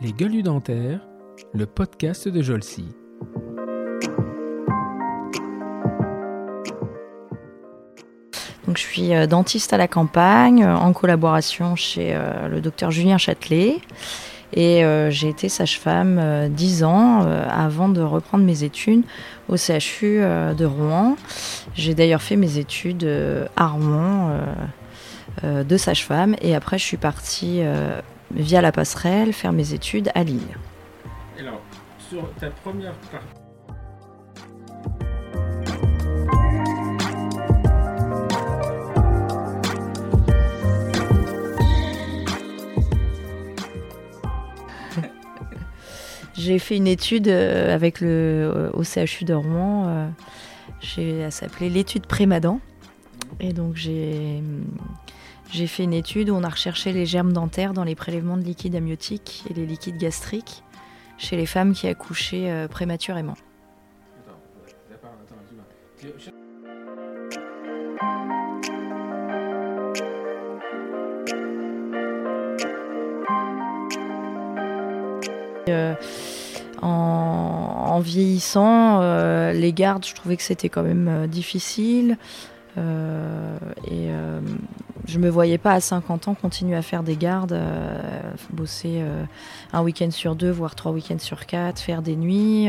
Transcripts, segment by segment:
Les gueules dentaires, le podcast de Jolcy. Je suis euh, dentiste à la campagne euh, en collaboration chez euh, le docteur Julien Châtelet. Et j'ai été sage-femme 10 ans avant de reprendre mes études au CHU de Rouen. J'ai d'ailleurs fait mes études à Rouen de sage-femme et après je suis partie via la passerelle faire mes études à Lille. Alors, sur ta première J'ai fait une étude euh, avec le, euh, au CHU de Rouen. Euh, elle s'appelait l'étude Prémadan. Et donc j'ai j'ai fait une étude où on a recherché les germes dentaires dans les prélèvements de liquide amniotique et les liquides gastriques chez les femmes qui accouchaient prématurément. en, vieillissant, euh, les gardes, je trouvais que c'était quand même euh, difficile. Euh, et je me voyais pas à 50 ans continuer à faire des gardes, bosser un week-end sur deux, voire trois week-ends sur quatre, faire des nuits.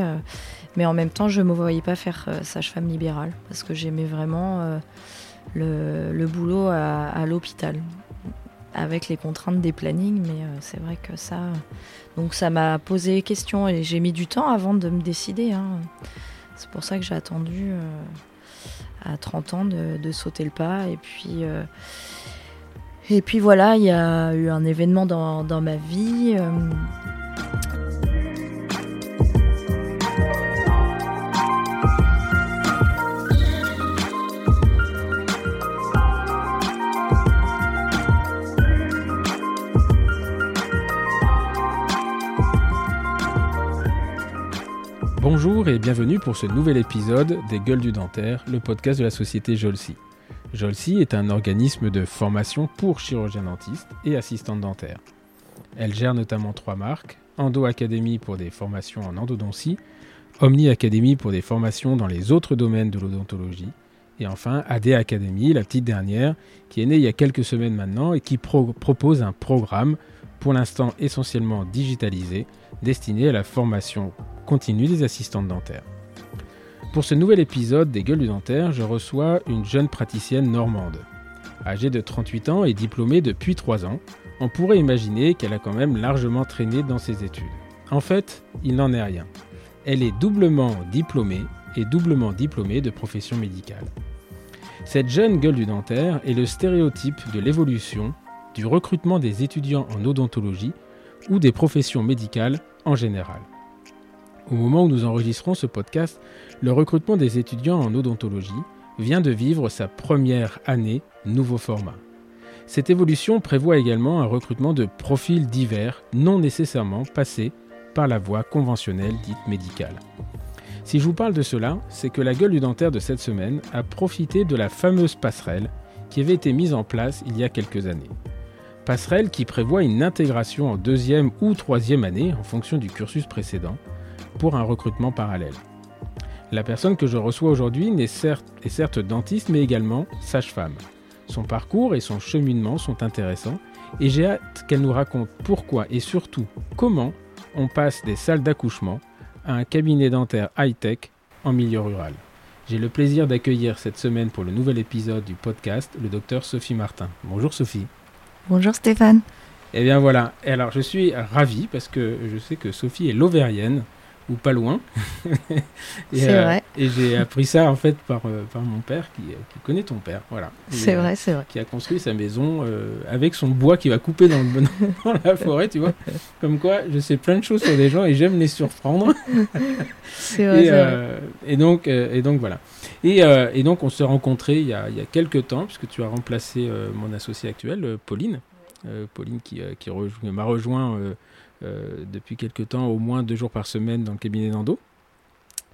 mais en même temps, je me voyais pas faire sage-femme libérale parce que j'aimais vraiment le, boulot à l'hôpital avec les contraintes des plannings, mais euh, c'est vrai que ça. Donc ça m'a posé question et j'ai mis du temps avant de me décider. Hein. C'est pour ça que j'ai attendu euh, à 30 ans de, sauter le pas. Et puis, euh, et puis voilà, il y a eu un événement dans, dans ma vie. Bonjour et bienvenue pour ce nouvel épisode des Gueules du Dentaire, le podcast de la société Jolsi. Jolsi est un organisme de formation pour chirurgiens dentistes et assistantes dentaires. Elle gère notamment trois marques Endo Academy pour des formations en endodontie, Omni Academy pour des formations dans les autres domaines de l'odontologie, et enfin AD Academy, la petite dernière, qui est née il y a quelques semaines maintenant et qui propose un programme, pour l'instant essentiellement digitalisé, destiné à la formation continue des assistantes dentaires. Pour ce nouvel épisode des Gueules du dentaire, je reçois une jeune praticienne normande. Âgée de 38 ans et diplômée depuis 3 ans, on pourrait imaginer qu'elle a quand même largement traîné dans ses études. En fait, il n'en est rien. Elle est doublement diplômée et doublement diplômée de profession médicale. Cette jeune gueule du dentaire est le stéréotype de l'évolution du recrutement des étudiants en odontologie ou des professions médicales en général. Au moment où nous enregistrons ce podcast, le recrutement des étudiants en odontologie vient de vivre sa première année nouveau format. Cette évolution prévoit également un recrutement de profils divers, non nécessairement passés par la voie conventionnelle dite médicale. Si je vous parle de cela, c'est que la gueule du dentaire de cette semaine a profité de la fameuse passerelle qui avait été mise en place il y a quelques années. Passerelle qui prévoit une intégration en deuxième ou troisième année en fonction du cursus précédent pour un recrutement parallèle. La personne que je reçois aujourd'hui est certes, dentiste mais également sage-femme. Son parcours et son cheminement sont intéressants et j'ai hâte qu'elle nous raconte pourquoi et surtout comment on passe des salles d'accouchement à un cabinet dentaire high-tech en milieu rural. J'ai le plaisir d'accueillir cette semaine pour le nouvel épisode du podcast le docteur Sophie Martin. Bonjour Sophie. Bonjour Stéphane. Eh bien voilà, alors je suis ravi parce que je sais que Sophie est l'Auvergnenne ou pas loin. c'est euh, vrai. Et j'ai appris ça en fait par, euh, par mon père qui, euh, qui, connaît ton père, voilà. C'est vrai, c'est vrai. Qui a construit sa maison avec son bois qui va couper dans, le, dans la forêt, tu vois. Comme quoi, je sais plein de choses sur des gens et j'aime les surprendre. c'est vrai, et, et, donc, et donc voilà. Et, et donc on s'est rencontrés il y, a, il y a quelques temps, puisque tu as remplacé mon associé actuel, Pauline. Pauline qui, qui m'a rejoint euh, depuis quelques temps, au moins deux jours par semaine dans le cabinet d'endo.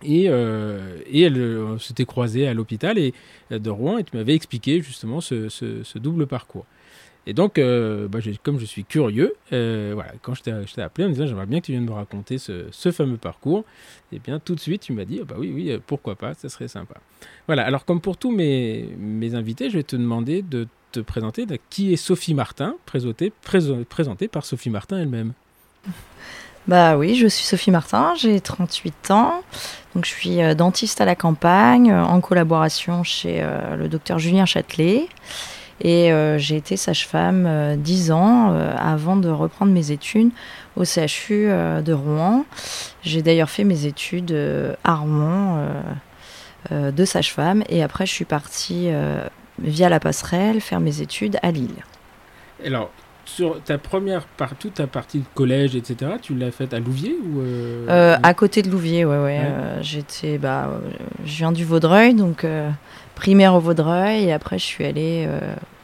Et, euh, et, elle euh, s'était croisée à l'hôpital et, de Rouen et tu m'avais expliqué justement ce, double parcours. Et donc, euh, bah, comme je suis curieux, euh, voilà, quand je t'ai appelé en me disant j'aimerais bien que tu viennes me raconter ce, fameux parcours, et bien tout de suite tu m'as dit Ah bah oui, oui, euh, pourquoi pas, ça serait sympa. Voilà, alors comme pour tous mes, invités, je vais te demander de te présenter. qui est Sophie Martin, présentée, présentée par Sophie Martin elle-même. Bah oui, je suis Sophie Martin, j'ai 38 ans. Donc je suis dentiste à la campagne en collaboration chez le docteur Julien Châtelet. Et euh, j'ai été sage-femme euh, 10 ans euh, avant de reprendre mes études au CHU euh, de Rouen. J'ai d'ailleurs fait mes études à Rouen de sage-femme et après je suis partie via la passerelle faire mes études à Lille. Alors, sur ta première part, toute ta partie de collège, etc., tu l'as faite à Louviers ou euh, Euh, à côté de Louviers, ouais, ouais. Ouais. euh, J'étais, bah, je viens du Vaudreuil, donc primaire au Vaudreuil, et après je suis allée euh,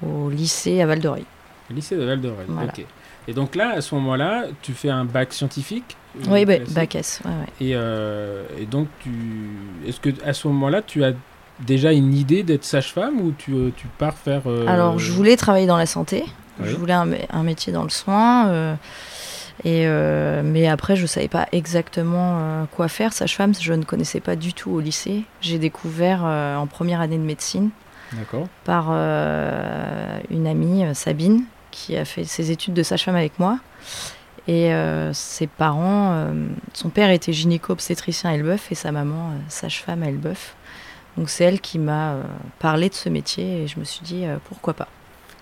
au lycée à Val d'Oreuil. lycée de Val d'Oreille Voilà. Ok. Et donc là, à ce moment-là, tu fais un bac scientifique euh, Oui, bah, bac S. ouais, ouais. Et, euh, et donc, tu, est-ce que à ce moment-là, tu as déjà une idée d'être sage-femme ou tu, tu pars faire euh, Alors, je voulais travailler dans la santé. Je voulais un, mé- un métier dans le soin. euh, et euh, mais après, je savais pas exactement euh, quoi faire. Sage-femme, je ne connaissais pas du tout au lycée. J'ai découvert euh, en première année de médecine par une amie, Sabine, qui a fait ses études de sage-femme avec moi. Et euh, ses parents, euh, son père était gynéco-obstétricien à Elbeuf et sa maman euh, sage-femme à Elbeuf. Donc c'est elle qui m'a parlé de ce métier et je me suis dit pourquoi pas.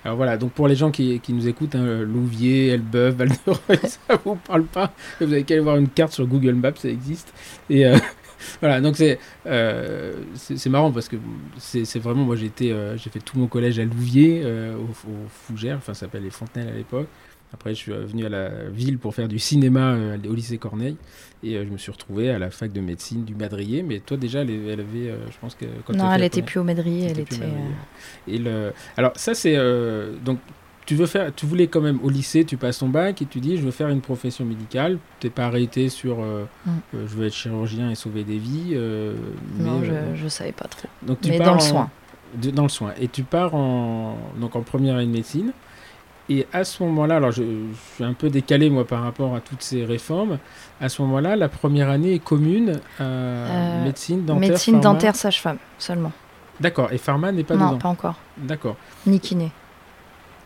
Alors voilà, donc pour les gens qui, qui nous écoutent, hein, Louviers, Elbeuf, Val d'Oreuil, ça vous parle pas. Vous avez qu'à aller voir une carte sur Google Maps, ça existe. Et euh, voilà, donc c'est euh, c'est marrant parce que c'est vraiment, moi j'ai euh, j'ai fait tout mon collège à Louviers, euh, au, au Fougères, enfin ça s'appelle les Fontenelles à l'époque. Après, je suis venu à la ville pour faire du cinéma euh, au lycée Corneille. Et euh, je me suis retrouvé à la fac de médecine du Madrier. Mais toi, déjà, elle, elle avait, euh, je pense que quand tu non, elle la était première- plus au Madrier, elle c'était plus était. Madrier. Et le... Alors ça c'est donc tu veux faire, tu voulais quand même au lycée, tu passes ton bac et tu dis je veux faire une profession médicale. T'es pas arrêté sur Mm. je veux être chirurgien et sauver des vies. non, mais, je, je savais pas trop. donc tu Mais dans le soin. de- dans le soin. Et tu pars en donc en première année de médecine. Et à ce moment-là, alors je, je suis un peu décalé moi par rapport à toutes ces réformes. À ce moment-là, la première année est commune à Euh, médecine dentaire. Médecine pharma. dentaire sage-femme seulement. D'accord. Et pharma n'est pas non, dedans. pas encore. D'accord. Ni kiné.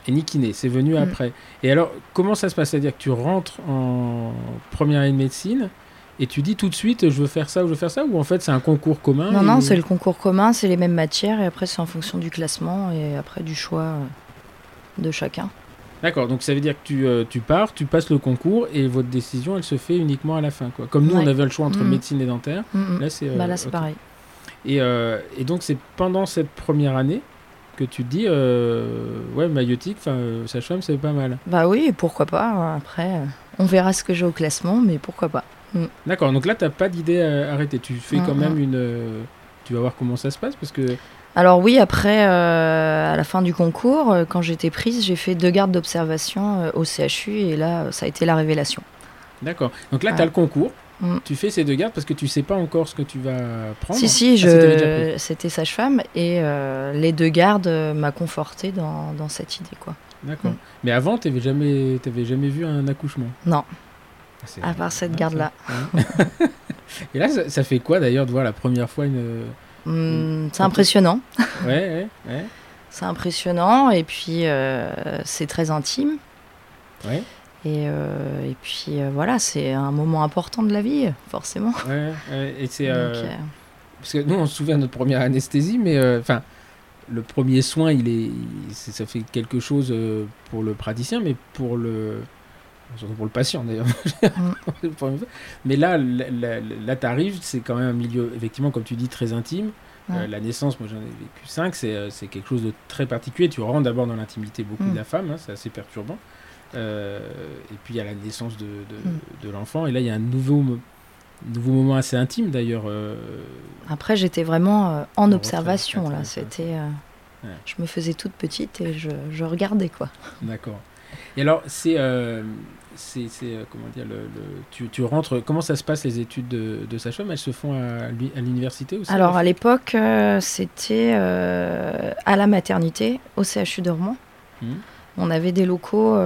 Et ni kiné, c'est venu Mm. après. Et alors, comment ça se passe? C'est-à-dire que tu rentres en première année de médecine et tu dis tout de suite je veux faire ça ou je veux faire ça Ou en fait c'est un concours commun Non, et- non, c'est le concours commun, c'est les mêmes matières et après c'est en fonction du classement et après du choix euh, de chacun. D'accord, donc ça veut dire que tu, euh, tu pars, tu passes le concours et votre décision elle se fait uniquement à la fin. Quoi. Comme nous on avait le choix entre Mm. médecine et dentaire, Mm, mm. là c'est. euh, bah pareil. Et, euh, et donc c'est pendant cette première année que tu te dis ouais, maïotique, sage-femme c'est pas mal. Bah oui, pourquoi pas. euh, Après, on verra ce que j'ai au classement, mais pourquoi pas. D'accord, donc là t'as pas d'idée à arrêter, tu fais quand même une. tu vas voir comment ça se passe parce que. Alors oui, après, euh, à la fin du concours, euh, quand j'étais prise, j'ai fait deux gardes d'observation euh, au CHU et là, ça a été la révélation. D'accord. Donc là, Ouais. tu as le concours. Mm. Tu fais ces deux gardes parce que tu sais pas encore ce que tu vas prendre. Si, si, Ah, je... c'était sage-femme et les deux gardes m'a conforté dans, dans cette idée. quoi. D'accord. Mm. Mais avant, tu n'avais jamais, t'avais jamais vu un accouchement Non, Ah, à part cette Ouais, garde-là. Et là, ça, ça fait quoi d'ailleurs de voir la première fois une. Hum, c'est impressionnant. Ouais, ouais, ouais. C'est impressionnant et puis euh, c'est très intime. Ouais, Et, euh, et puis euh, voilà, c'est un moment important de la vie, forcément. ouais, ouais. Et c'est. Donc, Parce que nous, on se souvient de notre première anesthésie, mais enfin, le premier soin, il est, il- ça fait quelque chose pour le praticien, mais pour le, surtout pour le patient d'ailleurs. Fois. mais là, là, là, là, t'arrives, c'est quand même un milieu, effectivement, comme tu dis, très intime. Ouais. Euh, la naissance, moi j'en ai vécu 5, c'est euh, c'est quelque chose de très particulier. Tu rentres d'abord dans l'intimité beaucoup Mm. de la femme, hein, c'est assez perturbant. Euh, et puis il y a la naissance de, de, Mm. de l'enfant, et là il y a un nouveau, nouveau moment assez intime d'ailleurs. euh, Après, j'étais vraiment en En observation. Là, c'était. Ouais. Je me faisais toute petite et je, je regardais quoi. D'accord. Et alors, c'est. euh, c'est euh, comment dire, le, le- tu, tu rentres. Comment ça se passe les études de, de sage-femme Elles se font à, l'uni- à l'université aussi Alors à l'époque, euh, c'était euh, à la maternité, au CHU de Rouen. On avait des locaux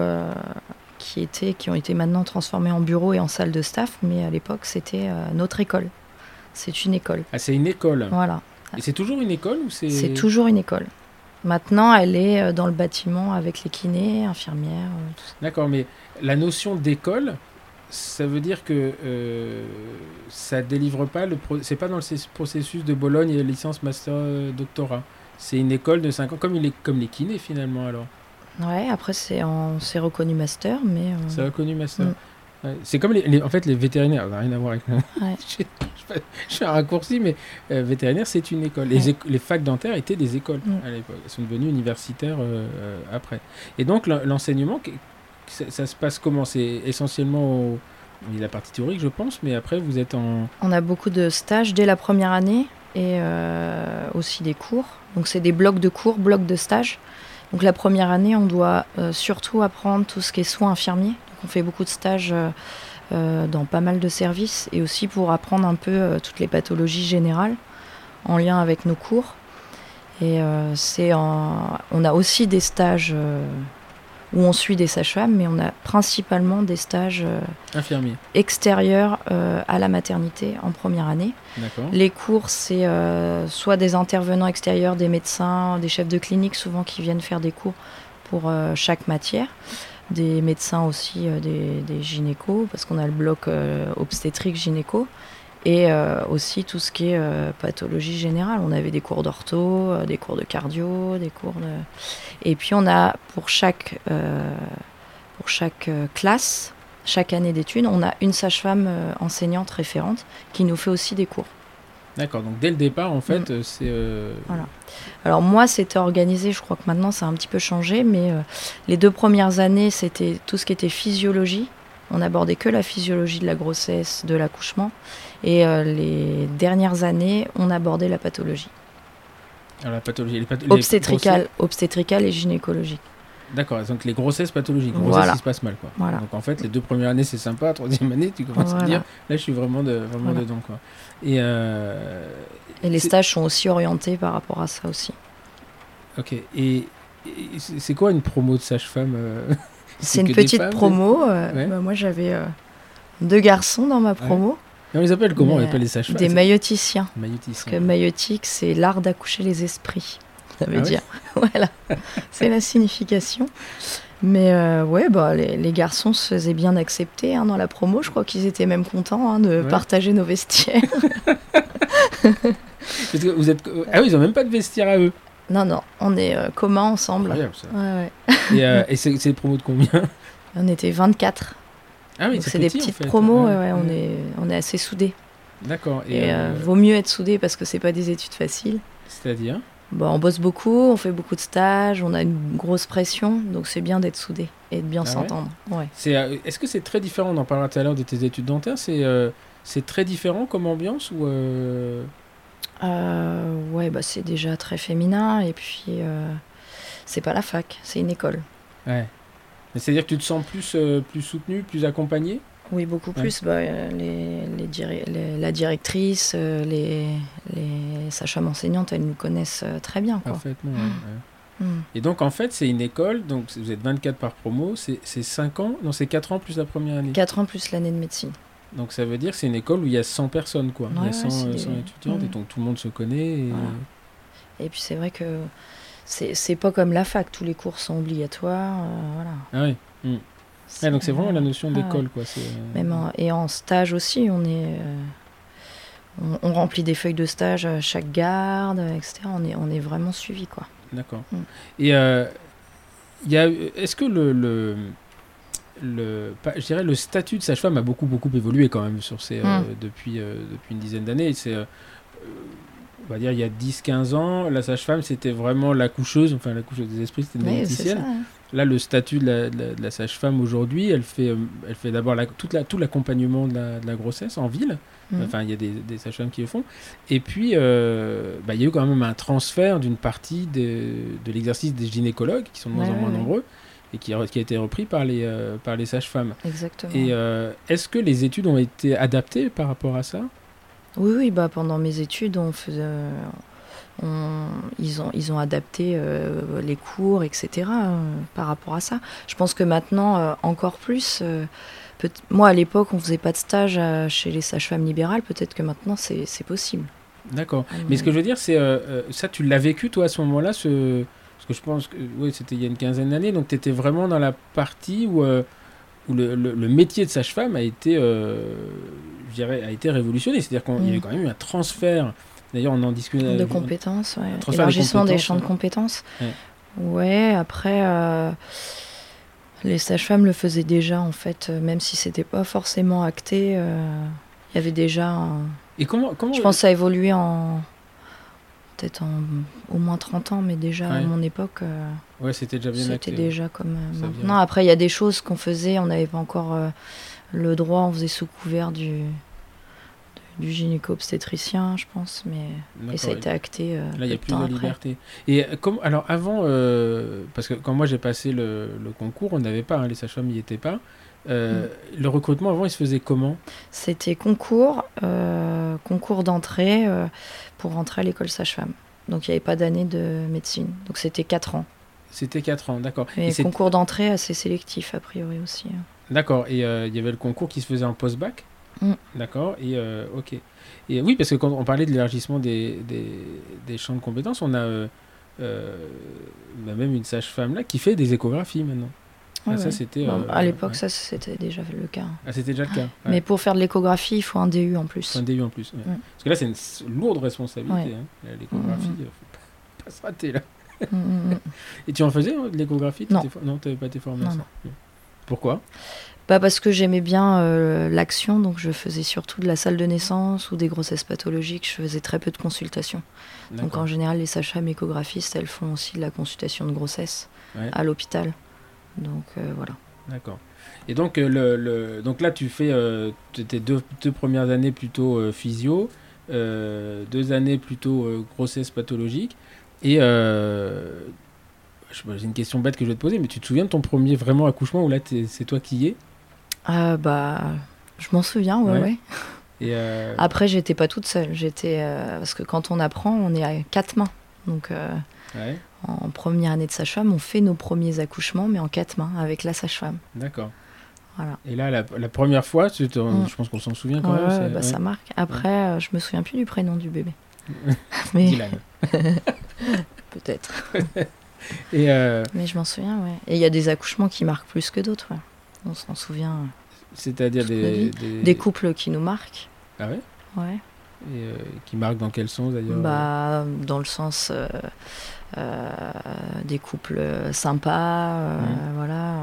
qui, étaient, qui ont été maintenant transformés en bureaux et en salle de staff, mais à l'époque, c'était notre école. C'est une école. Ah, c'est une école. Voilà. Et c'est toujours une école ou c'est C'est toujours une école. Maintenant, elle est euh, dans le bâtiment avec les kinés, infirmières. euh. D'accord, mais la notion d'école, ça veut dire que euh, ça délivre pas le pro- c'est pas dans le processus de Bologne et licence master euh, doctorat. C'est une école de 5 ans comme il est comme les kinés finalement alors. Ouais, après, c'est en... c'est reconnu master, mais. euh, C'est reconnu master. Mm. Ouais, C'est comme les, les- en fait les vétérinaires, ça n'a rien à voir avec Ouais. je, je- je fais un raccourci, mais euh, vétérinaire c'est une école. Les, Ouais. éco- les facs dentaires étaient des écoles Mm. à l'époque. Elles sont devenues universitaires euh, euh, après. Et donc l'en- l'enseignement, ça, ça se passe comment? C'est essentiellement au- la partie théorique, je pense, mais après vous êtes en On a beaucoup de stages dès la première année et aussi des cours. Donc c'est des blocs de cours, blocs de stages. Donc la première année, on doit surtout apprendre tout ce qui est soins infirmiers. On fait beaucoup de stages euh, euh, dans pas mal de services et aussi pour apprendre un peu euh, toutes les pathologies générales en lien avec nos cours. Et c'est en- on a aussi des stages où on suit des sages-femmes, mais on a principalement des stages euh, infirmier. extérieurs euh, à la maternité en première année. Les cours, c'est euh, soit des intervenants extérieurs, des médecins, des chefs de clinique souvent qui viennent faire des cours pour euh, chaque matière. Des médecins aussi, euh, des, gynécos, parce qu'on a le bloc euh, obstétrique gynéco. Et euh, aussi tout ce qui est pathologie générale. On avait des cours d'ortho, des cours de cardio, des cours de... Et puis on a pour chaque, classe, chaque année d'études, on a une sage-femme enseignante référente qui nous fait aussi des cours. D'accord. Donc dès le départ, en fait, euh, c'est euh, Mm. Voilà. Alors moi, c'était organisé, je crois que maintenant ça a un petit peu changé, mais euh, les deux premières années, c'était tout ce qui était physiologie. On abordait que la physiologie de la grossesse, de l'accouchement. Et euh, les dernières années, on abordait la pathologie. alors, la pathologie, les path- les Obstétricale, obstétricale et gynécologique. D'accord. Donc les grossesses pathologiques, Voilà. grossesses qui se passent mal, quoi. Voilà. Donc en fait, les deux premières années, c'est sympa. La troisième année, tu commences à Voilà. dire, là, je suis vraiment, de, vraiment dedans, quoi. Et euh, Et les stages sont aussi orientés par rapport à ça aussi. ok. Et, et c'est quoi une promo de sage-femme euh, C'est une petite femmes, promo. euh, Ouais. bah, moi, j'avais euh, deux garçons dans ma promo, Et On les appelle comment? On appelle les sages-femmes? des c'est- mailloticiens. mailloticiens. que maïotique, c'est l'art d'accoucher les esprits. Ça veut Ah oui dire. voilà. C'est la signification. Mais euh, ouais, bah, les, les garçons se faisaient bien accepter hein, dans la promo. Je crois qu'ils étaient même contents hein, de Ouais. partager nos vestiaires. Vous êtes... Ah oui, ils ont même pas de vestiaire à eux. non, non, on est euh, communs ensemble. Incroyable, ça. Ouais, ouais. Et, euh, et c'est des promos de combien? On était 24. Ah oui, Donc c'est des en petites fait. promos. Ouais, on, est, on est assez soudés. D'accord. Et, Et, euh, euh, vaut mieux être soudés parce que c'est pas des études faciles. c'est-à-dire? Bon, on bosse beaucoup, on fait beaucoup de stages, on a une grosse pression, donc c'est bien d'être soudés et de bien Ah s'entendre. Ouais. C'est, euh, Est-ce que c'est très différent On en parlera tout à l'heure de tes études dentaires. C'est euh, c'est très différent comme ambiance ou euh, Euh, ouais, bah c'est déjà très féminin et puis c'est pas la fac, c'est une école. Ouais. Mais C'est-à-dire que tu te sens plus, plus soutenu, plus accompagné Oui, beaucoup Ouais. plus. Bah, les, les diri- les- la directrice, euh, les, les enseignantes, elles nous connaissent euh, très bien. Quoi. Parfaitement. ouais, ouais. Hmm. Et donc en fait, c'est une école, donc vous êtes 24 par promo, c'est c'est 5 ans, non c'est 4 ans plus la première année. Quatre ans plus l'année de médecine. Donc ça veut dire que c'est une école où il y a 100 personnes quoi. il y a 100, ouais, c'est euh, des- 100 étudiantes et Mhm. donc tout le monde se connaît. Et... Voilà. Et puis c'est vrai que c'est c'est pas comme la fac, tous les cours sont obligatoires. euh, voilà. Ah oui. Ouais, donc c'est vraiment la notion Ah d'école quoi. euh, Même en- et en stage aussi, on est. euh, on, on remplit des feuilles de stage à chaque garde, etc. On est, on est vraiment suivi, quoi. D'accord. Mm. Et euh, il y a, est-ce que le, le, le, pas- je dirais le statut de sage-femme a beaucoup beaucoup évolué quand même sur ces, euh, Mm. depuis, euh, depuis une dizaine d'années? C'est, on va dire, il y a 10-15 ans, la sage-femme c'était vraiment la coucheuse, enfin la coucheuse des esprits, c'était une Mais Là, le statut de la, de la- sage-femme aujourd'hui, elle fait, euh, elle fait d'abord la, toute la, tout l'accompagnement de la, de la grossesse en ville. Mhm. Enfin, il y a des, des sages-femmes qui le font. Et puis, euh, bah, il y a eu quand même un transfert d'une partie de, de l'exercice des gynécologues, qui sont de moins en moins ouais, nombreux, et qui a, qui a été repris par les, euh, par les sages-femmes. Exactement. Et euh, est-ce que les études ont été adaptées par rapport à ça? Oui, oui, bah pendant mes études, on faisait, on- ils, ont, ils ont adapté euh, les cours, etc. euh, par rapport à ça. Je pense que maintenant, euh, encore plus. moi, à l'époque, on faisait pas de stage chez les sages-femmes libérales. Peut-être que maintenant, c'est possible. D'accord. Mais ce que je veux dire, c'est ça, tu l'as vécu toi à ce moment-là, ce... parce que je pense que oui, c'était il y a une quinzaine d'années, donc tu étais vraiment dans la partie où, où le, le- le métier de sage-femme a été, euh, je dirais, a été révolutionné. C'est-à-dire qu'il y Mm. avait quand même eu un transfert. D'ailleurs, on en discutait. de euh, compétences, ouais. de élargissement des champs de ouais. compétences. Ouais. Ouais, après, euh, les sages-femmes le faisaient déjà, en fait, euh, même si c'était pas forcément acté. euh, Il y avait déjà. un- Et comment, comment Je pense que ça a évolué en. Peut-être en au moins 30 ans, mais déjà à mon époque, euh, Ouais, c'était déjà bien acté. c'était déjà comme euh, maintenant. Après, il y a des choses qu'on faisait, on n'avait pas encore euh, le droit, on faisait sous couvert du, du gynéco-obstétricien, je pense, mais et ça a été acté. euh, Là, il y a plus de après. liberté. Et euh, comme, alors avant, euh, parce que quand moi j'ai passé le, le concours, on n'avait pas, hein, les sages-femmes n'y étaient pas. Euh, Mm. Le recrutement avant, il se faisait comment? C'était concours, concours d'entrée pour rentrer à l'école sage-femme. Donc il n'y avait pas d'année de médecine. Donc c'était 4 ans. C'était 4 ans, d'accord. Et concours d'entrée assez sélectif a priori aussi. hein. D'accord. Et il y avait le concours qui se faisait en post-bac? Mm. D'accord. Et euh, ok. Et oui, parce que quand on parlait de l'élargissement des, des, des champs de compétences, on a euh, euh, bah, même une sage-femme là qui fait des échographies maintenant. Ah, Ouais, ça, c'était. Bon, à l'époque, ouais. ça c'était déjà le cas. Ah, c'était déjà le cas. Ouais. Mais pour faire de l'échographie, il faut un DU en plus. Un DU en plus. Mm. Parce que là, c'est une lourde responsabilité. Hein. L'échographie, Mm, euh, faut pas, se rater là. Mm, mm, mm. Et tu en faisais hein, de l'échographie? Non. tu n'avais pas été formé à ça? Mm. Pourquoi? Bah parce que j'aimais bien euh, l'action, donc je faisais surtout de la salle de naissance ou des grossesses pathologiques. Je faisais très peu de consultations. Donc en général, les sages-femmes échographistes, elles font aussi de la consultation de grossesse Ouais. à l'hôpital. Donc euh, voilà. D'accord. Et donc, euh, le, le- donc là, tu fais euh, tes deux, deux premières années plutôt physio, deux années plutôt grossesse pathologique. Et c'est une question bête que je vais te poser, mais tu te souviens de ton premier vraiment accouchement où là, c'est toi qui y es? Ah bah, je m'en souviens, ouais, Ouais. ouais. Et euh, Après, j'étais pas toute seule. J'étais euh, parce que quand on apprend, on est à quatre mains. Donc euh, ouais, en première année de sage-femme, on fait nos premiers accouchements, mais en quatre mains avec la sage-femme. d'accord. Voilà. Et là, la, la première fois, Mm. je pense qu'on s'en souvient quand même. bah, ça marque. Après, je me souviens plus du prénom du bébé. mais Dylan. peut-être. Et euh, Mais je m'en souviens, ouais. Et il y a des accouchements qui marquent plus que d'autres. ouais. On s'en souvient. C'est-à-dire des, des, Des couples qui nous marquent. Ah ouais? Ouais. Et euh, qui marquent dans quel sens d'ailleurs? Bah, dans le sens euh, euh, des couples sympas, Mhm. voilà,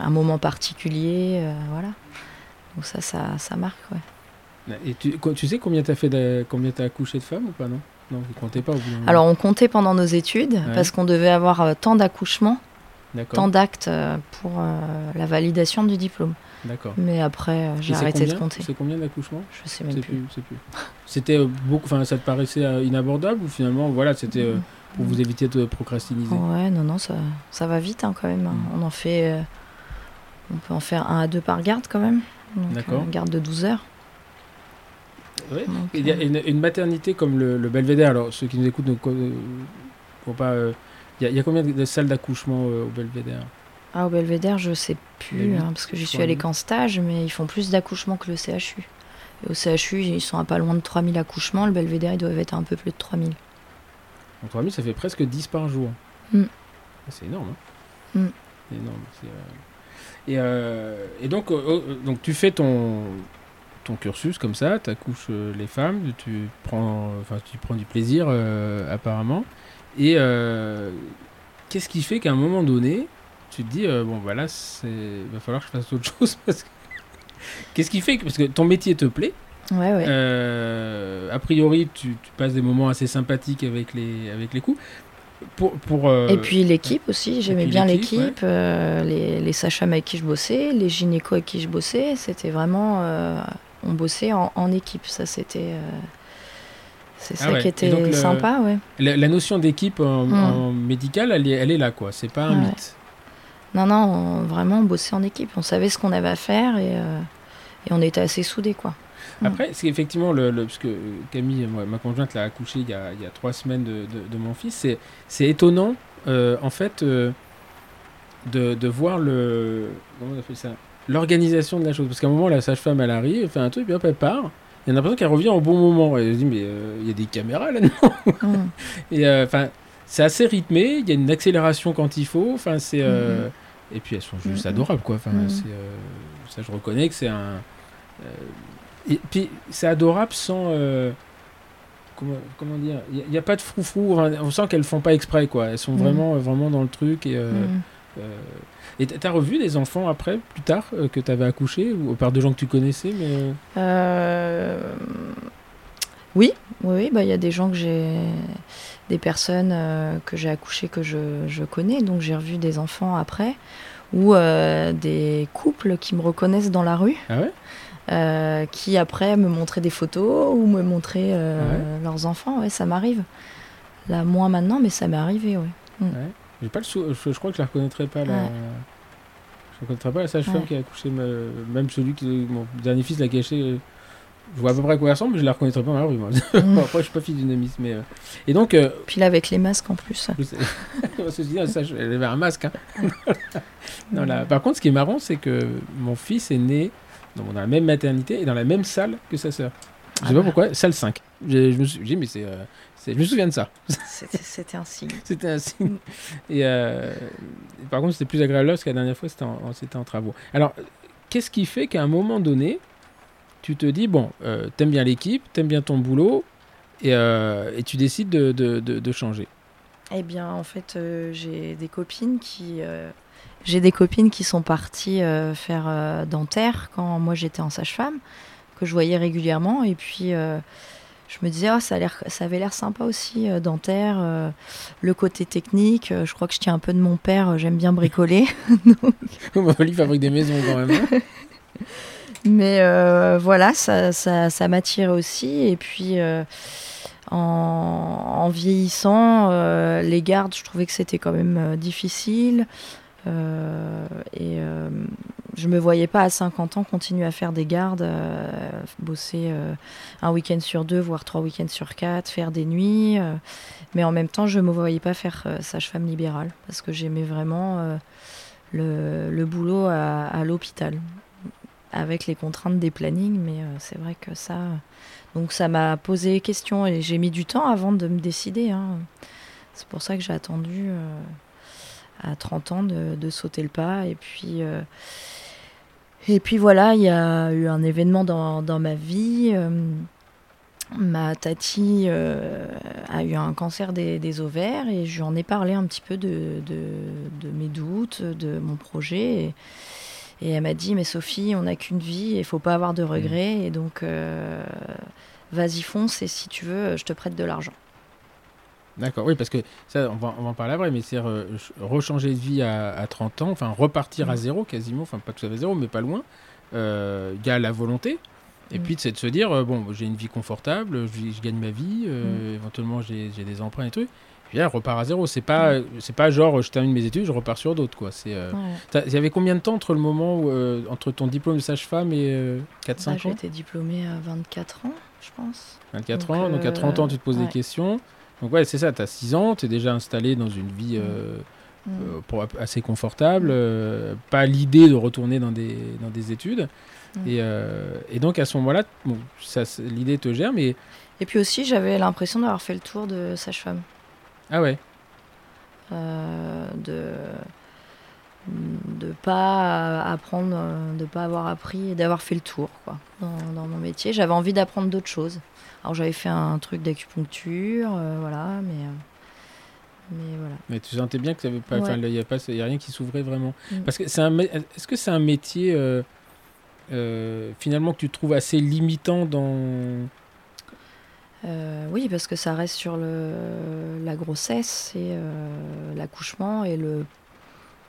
un moment particulier, voilà. Donc ça, ça, ça marque, ouais. Et tu, tu sais combien t'as fait de, combien t'as accouché de femmes ou pas non? Non, vous comptez pas au bout. Alors on comptait pendant nos études parce qu'on devait avoir euh, tant d'accouchements, tant d'actes euh, pour euh, la validation du diplôme. d'accord. Mais après, euh, j'ai arrêté de compter. C'est combien d'accouchements Je sais Je sais même plus. C'était beaucoup, enfin ça te paraissait inabordable ou finalement voilà c'était pour vous éviter de procrastiniser? Ouais, non, non, ça, ça va vite hein, quand même. hein. Mhm. On en fait. euh, on peut en faire un à deux par garde quand même. D'accord. Une garde de 12 heures. Ouais. Donc, Il y a une, une maternité comme le, le Belvédère. Alors ceux qui nous écoutent ne vont pas. euh, Il y, a- il y a combien de, salles d'accouchement euh, au Belvédère? Ah, au Belvédère, je sais plus, hein, parce que je j'y suis allée qu'en stage, mais ils font plus d'accouchements que le CHU. Et au CHU, ils sont à pas loin de 3000 accouchements. Le Belvédère, ils doivent être à un peu plus de 3000. En 3000, ça fait presque 10 par jour. Mm. C'est énorme. Mm. Hein C'est énorme. euh, Et, euh, et donc, euh, euh, donc, tu fais ton, ton cursus comme ça, tu accouches les femmes, tu prends, enfin, tu prends du plaisir euh, apparemment. Et euh, qu'est-ce qui fait qu'à un moment donné, tu te dis, euh, bon, voilà, il va falloir que je fasse autre chose parce que... Qu'est-ce qui fait que, parce que ton métier te plaît, Ouais, ouais. euh, a priori, tu, tu passes des moments assez sympathiques avec les, avec les coups. Pour, pour, Et puis l'équipe aussi, j'aimais bien l'équipe, les, les sages-femmes avec qui je bossais, les gynécos avec qui je bossais, c'était vraiment, on bossait en, en équipe, ça c'était, euh, c'est Ah ça ouais. qui Et était donc, le- sympa, ouais. la, la notion d'équipe en, Mm. en médical, elle est, elle est là, quoi. C'est pas un Ouais. mythe. Non, non, on- vraiment on bossait en équipe, on savait ce qu'on avait à faire et, euh, et on était assez soudés, quoi. Mm. Après, c'est effectivement, le, parce que Camille, ma conjointe, l'a accouché il y, a, il y a trois semaines de, de, mon fils, c'est étonnant, euh, en fait, euh, de, de, voir le. Comment on appelle ça L'organisation de la chose. Parce qu'à un moment, la sage-femme, elle arrive, elle fait un truc, puis hop, elle part. Il y a l'impression qu'elle revient au bon moment. Et je dis, mais euh, il y a des caméras là-dedans. Mm. Et enfin, c'est assez rythmé, il y a une accélération quand il faut. Enfin, c'est. Mm-hmm. Et puis elles sont juste adorables, quoi. Enfin, c'est ça, je reconnais que c'est un. Et puis c'est adorable sans. Euh, comment, comment, dire Il n'y a, pas de froufrou. On sent qu'elles font pas exprès, quoi. Elles sont vraiment, vraiment dans le truc. Et euh. Euh, et t'as revu des enfants après, plus tard, que tu avais accouché, ou par de gens que tu connaissais mais... Oui, oui, bah il y a des gens que j'ai, des personnes que j'ai accouchées que je, je, connais, donc j'ai revu des enfants après, ou des couples qui me reconnaissent dans la rue. Ah ouais? Euh, qui après me montraient des photos ou me montraient euh, leurs enfants. Ouais, ça m'arrive. Là, moins maintenant, mais ça m'est arrivé, ouais. Mm. J'ai pas le sou... je, crois que je la reconnaîtrais pas. La... Je reconnaîtrais pas la sage-femme qui a accouché, même celui qui. Mon dernier fils l'a caché. Je vois à peu près à quoi elle ressemble, mais je la reconnaîtrais pas dans la rue, moi. Mm. Après, je suis pas fille d'une mais. Euh, et donc. Puis là, avec les masques en plus. elle avait un masque. Hein. non, là... Par contre, ce qui est marrant, c'est que mon fils est né dans la même maternité et dans la même salle que sa sœur. Je sais ah pas bah. pourquoi, salle 5. Je, me suis dit, mais euh, c'est, je me souviens de ça. C'était un signe. c'était un signe. Et, euh, par contre, c'était plus agréable parce que la dernière fois, c'était en, travaux. Alors, qu'est-ce qui fait qu'à un moment donné, tu te dis, bon, euh, t'aimes bien l'équipe, t'aimes bien ton boulot, et, et tu décides de, de, de, changer? Eh bien, en fait, j'ai des copines qui j'ai des copines qui sont parties euh, faire euh, dentaire quand moi j'étais en sage-femme, que je voyais régulièrement. Et puis euh, je me disais, oh, ça, a ça avait l'air sympa aussi, dentaire, le côté technique. je crois que je tiens un peu de mon père, j'aime bien bricoler. Donc... Il fabrique des maisons quand même. Hein. Mais voilà, ça, ça, ça m'attirait aussi. Et puis. En, en, vieillissant, les gardes, je trouvais que c'était quand même difficile. Euh, et euh, je me voyais pas à 50 ans continuer à faire des gardes, euh, bosser un week-end sur deux, voire trois week-ends sur quatre, faire des nuits. mais en même temps, je me voyais pas faire sage-femme libérale parce que j'aimais vraiment le, boulot à, l'hôpital avec les contraintes des plannings. Mais c'est vrai que ça. Donc ça m'a posé question et j'ai mis du temps avant de me décider. Hein. C'est pour ça que j'ai attendu à 30 ans de, sauter le pas. Et puis, euh, et puis voilà, il y a eu un événement dans, dans ma vie. Euh, ma tati euh, a eu un cancer des, ovaires et je lui en ai parlé un petit peu de, de, mes doutes, de mon projet. Et, et elle m'a dit, mais Sophie, on n'a qu'une vie, il faut pas avoir de regrets. Mmh. Et donc, vas-y, fonce, et si tu veux, je te prête de l'argent. D'accord, oui, parce que ça, on va, on va en parler après, mais c'est rechanger de vie à, 30 ans, enfin repartir à mm. zéro quasiment, enfin pas tout à fait zéro, mais pas loin. Euh, il y a la volonté, et mm. puis c'est de se dire, euh, bon, j'ai une vie confortable, je, gagne ma vie, euh, mm. éventuellement j'ai des emprunts et trucs. Puis là, repart à zéro. C'est pas, c'est pas genre je termine mes études, je repars sur d'autres. quoi. C'est. Il y avait combien de temps entre le moment où, entre ton diplôme de sage-femme et 4-5 bah, ans? été diplômée à 24 ans, je pense. 24 ans, donc à 30 ans, tu te poses des questions. Donc ouais, c'est ça, tu as 6 ans, tu es déjà installé dans une vie euh, mm. euh, pour, assez confortable, euh, pas l'idée de retourner dans des, dans des études. Mm. Et, et, donc à ce moment-là, bon, l'idée te gère, mais... Et puis aussi, j'avais l'impression d'avoir fait le tour de sage-femme. Ah ouais De de pas apprendre, de pas avoir appris et d'avoir fait le tour quoi, dans, dans mon métier. J'avais envie d'apprendre d'autres choses. Alors j'avais fait un truc d'acupuncture, euh, voilà, mais, euh, mais voilà. Mais tu sentais bien que il n'y a, pas, a rien qui s'ouvrait vraiment. Mm. Parce que c'est un, est-ce que c'est un métier euh, finalement que tu trouves assez limitant dans oui, parce que ça reste sur le, la grossesse et l'accouchement et le,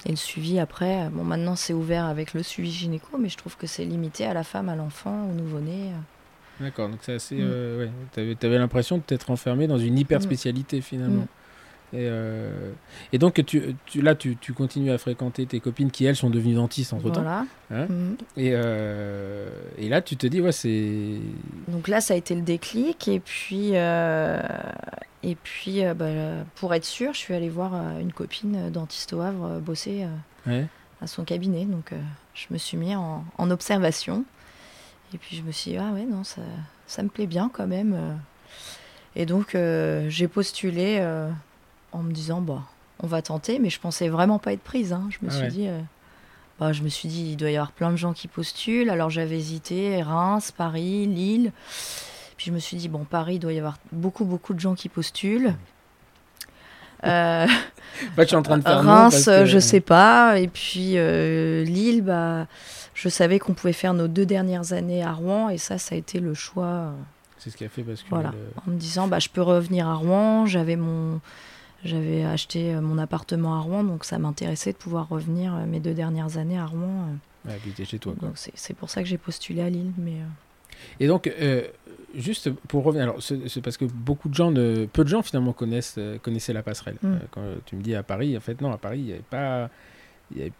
et le suivi après. Bon, maintenant c'est ouvert avec le suivi gynéco, mais je trouve que c'est limité à la femme, à l'enfant, au nouveau-né. D'accord, donc c'est assez. Mm. Euh, ouais, tu avais, l'impression de t'être enfermé dans une hyper spécialité finalement. Et, euh, et donc, tu, tu- là, tu, tu continues à fréquenter tes copines qui, elles, sont devenues dentistes entre-temps. Voilà. Hein. Et, euh, et là, tu te dis, ouais, c'est... Donc là, ça a été le déclic. Et puis, et puis bah, pour être sûre, je suis allée voir une copine dentiste au Havre bosser Ouais. à son cabinet. Donc, je me suis mis en, en observation. Et puis, je me suis dit, ah ouais, non, ça, ça me plaît bien quand même. euh. Et donc, euh, j'ai postulé euh, en me disant, bah, on va tenter. Mais je pensais vraiment pas être prise. hein. Je me Ah suis ouais. dit. euh, bah, je me suis dit, il doit y avoir plein de gens qui postulent. Alors j'avais hésité, Reims, Paris, Lille. Puis je me suis dit, bon, Paris, il doit y avoir beaucoup, beaucoup de gens qui postulent. Euh, Bah, je suis en train de faire Reims, que- je sais pas. Et puis euh, Lille, bah, je savais qu'on pouvait faire nos deux dernières années à Rouen. Et ça, ça a été le choix euh, C'est ce qui a fait que... Voilà. le- en me disant, bah, je peux revenir à Rouen. J'avais mon... J'avais acheté euh, mon appartement à Rouen, donc ça m'intéressait de pouvoir revenir euh, mes deux dernières années à Rouen. Ouais, t'es chez toi, quoi. Donc c'est pour ça que j'ai postulé à Lille. Mais Et donc, euh, juste pour revenir, alors c'est parce que beaucoup de gens, ne, peu de gens finalement connaissent, connaissaient la passerelle. Mm. Quand tu me dis à Paris, en fait non, à Paris il n'y avait pas, il y avait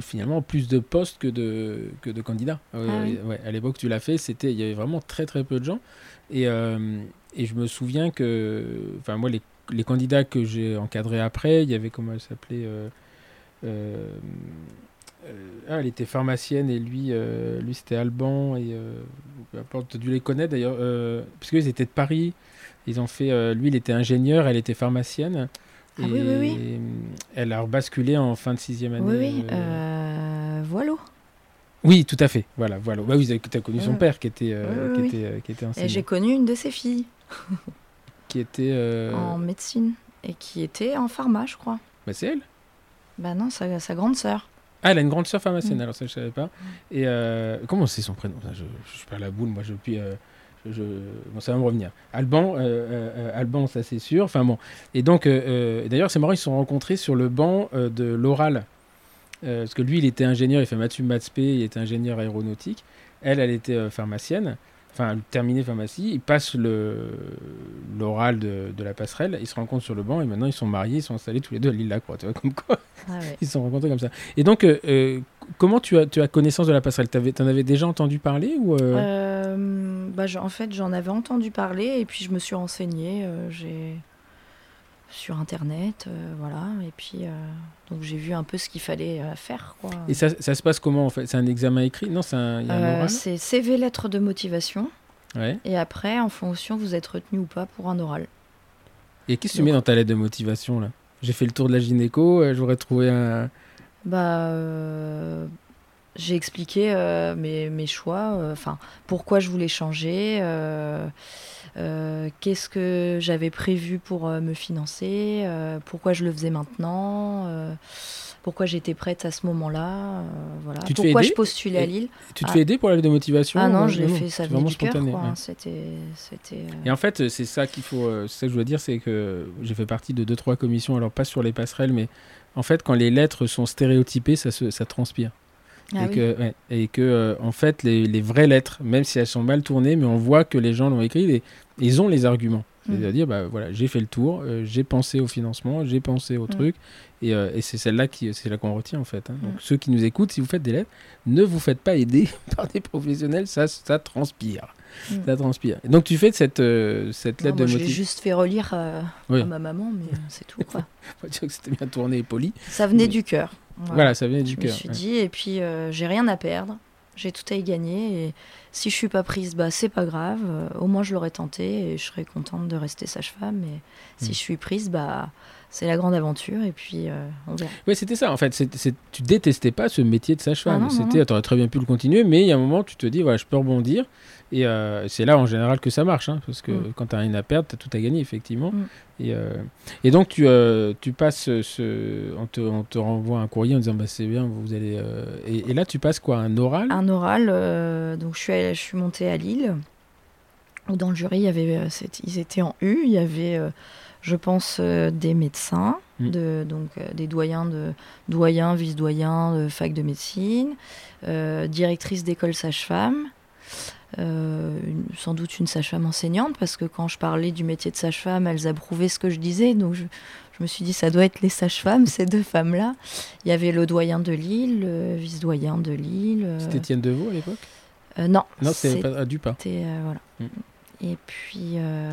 finalement plus de postes que de que de candidats. Euh, Ah oui. ouais, à l'époque tu l'as fait, c'était, il y avait vraiment très très peu de gens. Et euh, et je me souviens que, enfin moi les, les candidats que j'ai encadrés après, il y avait comment elle s'appelait. euh, ah, elle était pharmacienne et lui, lui c'était Alban et peu importe, tu as dû les connaître d'ailleurs, parce qu'ils étaient de Paris. Ils ont fait, lui il était ingénieur, elle était pharmacienne. Ah et oui, oui, oui. Elle a rebasculé en fin de sixième année. oui, oui. euh, Euh, voilà. Oui, tout à fait. Voilà, voilà. Bah oui, tu as connu son père qui était, euh, qui, était, euh, qui était Et enseignant. j'ai connu une de ses filles Qui était. euh, en médecine et qui était en pharma, je crois. bah, c'est elle. Bah non, sa, sa grande sœur. Ah, elle a une grande sœur pharmacienne, Mm. alors ça je savais pas. Et euh, comment c'est son prénom? Je, je perds la boule, moi je puis. euh, je, bon, ça va me revenir. Alban, euh, euh, euh, Alban, ça c'est sûr. Enfin bon. Et donc, d'ailleurs, c'est marrant, ils se sont rencontrés sur le banc de l'oral. Parce que lui, il était ingénieur, il fait Mathieu Matspé, il était ingénieur aéronautique. Elle, elle était pharmacienne. Enfin, elle terminait pharmacie. Ils passent le- l'oral de, de la passerelle. Ils se rencontrent sur le banc et maintenant ils sont mariés, ils sont installés tous les deux à l'île Lacroix. Tu vois, comme quoi. Ah ouais. Ils se sont rencontrés comme ça. Et donc, euh, comment tu as, tu as connaissance de la passerelle? Tu en avais déjà entendu parler ou euh, Euh, bah, en fait, j'en avais entendu parler et puis je me suis renseignée. euh, j'ai sur internet, euh, voilà. Et puis euh, donc j'ai vu un peu ce qu'il fallait faire, quoi. Et ça, ça se passe comment en fait? C'est un examen écrit? Non, c'est un, il y a un oral? c'est CV lettre de motivation Ouais. et après, en fonction, vous êtes retenu ou pas pour un oral. Et qu'est-ce que tu mets dans ta lettre de motivation là? J'ai fait le tour de la gynéco, j'aurais trouvé un. Bah, euh, j'ai expliqué euh, mes, mes choix, euh, enfin pourquoi je voulais changer, euh, qu'est-ce que j'avais prévu pour me financer, pourquoi je le faisais maintenant, pourquoi j'étais prête à ce moment-là, voilà. Tu pourquoi je postulais à Lille. Tu te Ah. fais aider pour la lettre de motivation Ah non, je l'ai fait, ça venait vraiment du cœur, ouais. hein, Et en fait, c'est ça qu'il faut. ça que je veux dire, c'est que j'ai fait partie de deux trois commissions, alors pas sur les passerelles, mais en fait, quand les lettres sont stéréotypées, ça, se, ça transpire. Ah et, oui. que, ouais, et que euh, en fait, les, les vraies lettres, même si elles sont mal tournées, mais on voit que les gens l'ont écrit, et ils ont les arguments. Mm. C'est-à-dire, bah, voilà, j'ai fait le tour, euh, j'ai pensé au financement, j'ai pensé au Mm. truc, et, euh, et c'est celle-là qui, c'est là qu'on retient en fait. hein. Donc Mm. ceux qui nous écoutent, si vous faites des lettres, ne vous faites pas aider par des professionnels, ça, ça transpire, Mm. ça transpire. Et donc tu fais cette, euh, cette Non, lettre moi, de je motivation. juste fait relire euh, Oui. à ma maman, mais euh, c'est tout, quoi. Faut dire que c'était bien tourné et poli. Ça venait Mais- du cœur. Voilà, ça Je du me cœur. suis ouais. dit, et puis j'ai rien à perdre, j'ai tout à y gagner, et si je suis pas prise, bah c'est pas grave, au moins je l'aurais tenté, et je serais contente de rester sage-femme, et si Mm. je suis prise, bah c'est la grande aventure, et puis euh, on verra. Ouais, c'était ça en fait. Tu détestais pas ce métier de Ah sage-femme. non, c'était, t'aurais très bien pu le continuer, mais il y a un moment, tu te dis, voilà, je peux rebondir. Et euh, c'est là en général que ça marche, hein, parce que Mm. quand t'as rien à perdre, t'as tout à gagner effectivement. Mm. Et, euh, et donc tu, tu passes, ce, on, te, on te renvoie un courrier en disant, bah c'est bien, vous allez. et, et là, tu passes quoi, un oral? Un oral, donc je suis, allée- je suis montée à Lille, où dans le jury, il y avait, ils étaient en U, il y avait, je pense, euh, des médecins, Mm. de, donc euh, des doyens, de, doyens, vice-doyens de fac de médecine, euh, directrice d'école sage-femme, euh, sans doute une sage-femme enseignante, parce que quand je parlais du métier de sage-femme, elles approuvaient ce que je disais. Donc je, je me suis dit, ça doit être les sages-femmes, ces deux femmes-là. Il y avait le doyen de Lille, le vice-doyen de Lille. C'était Étienne Deveau à l'époque? non, Non, c'était pas à euh, voilà. Mm. Et puis euh,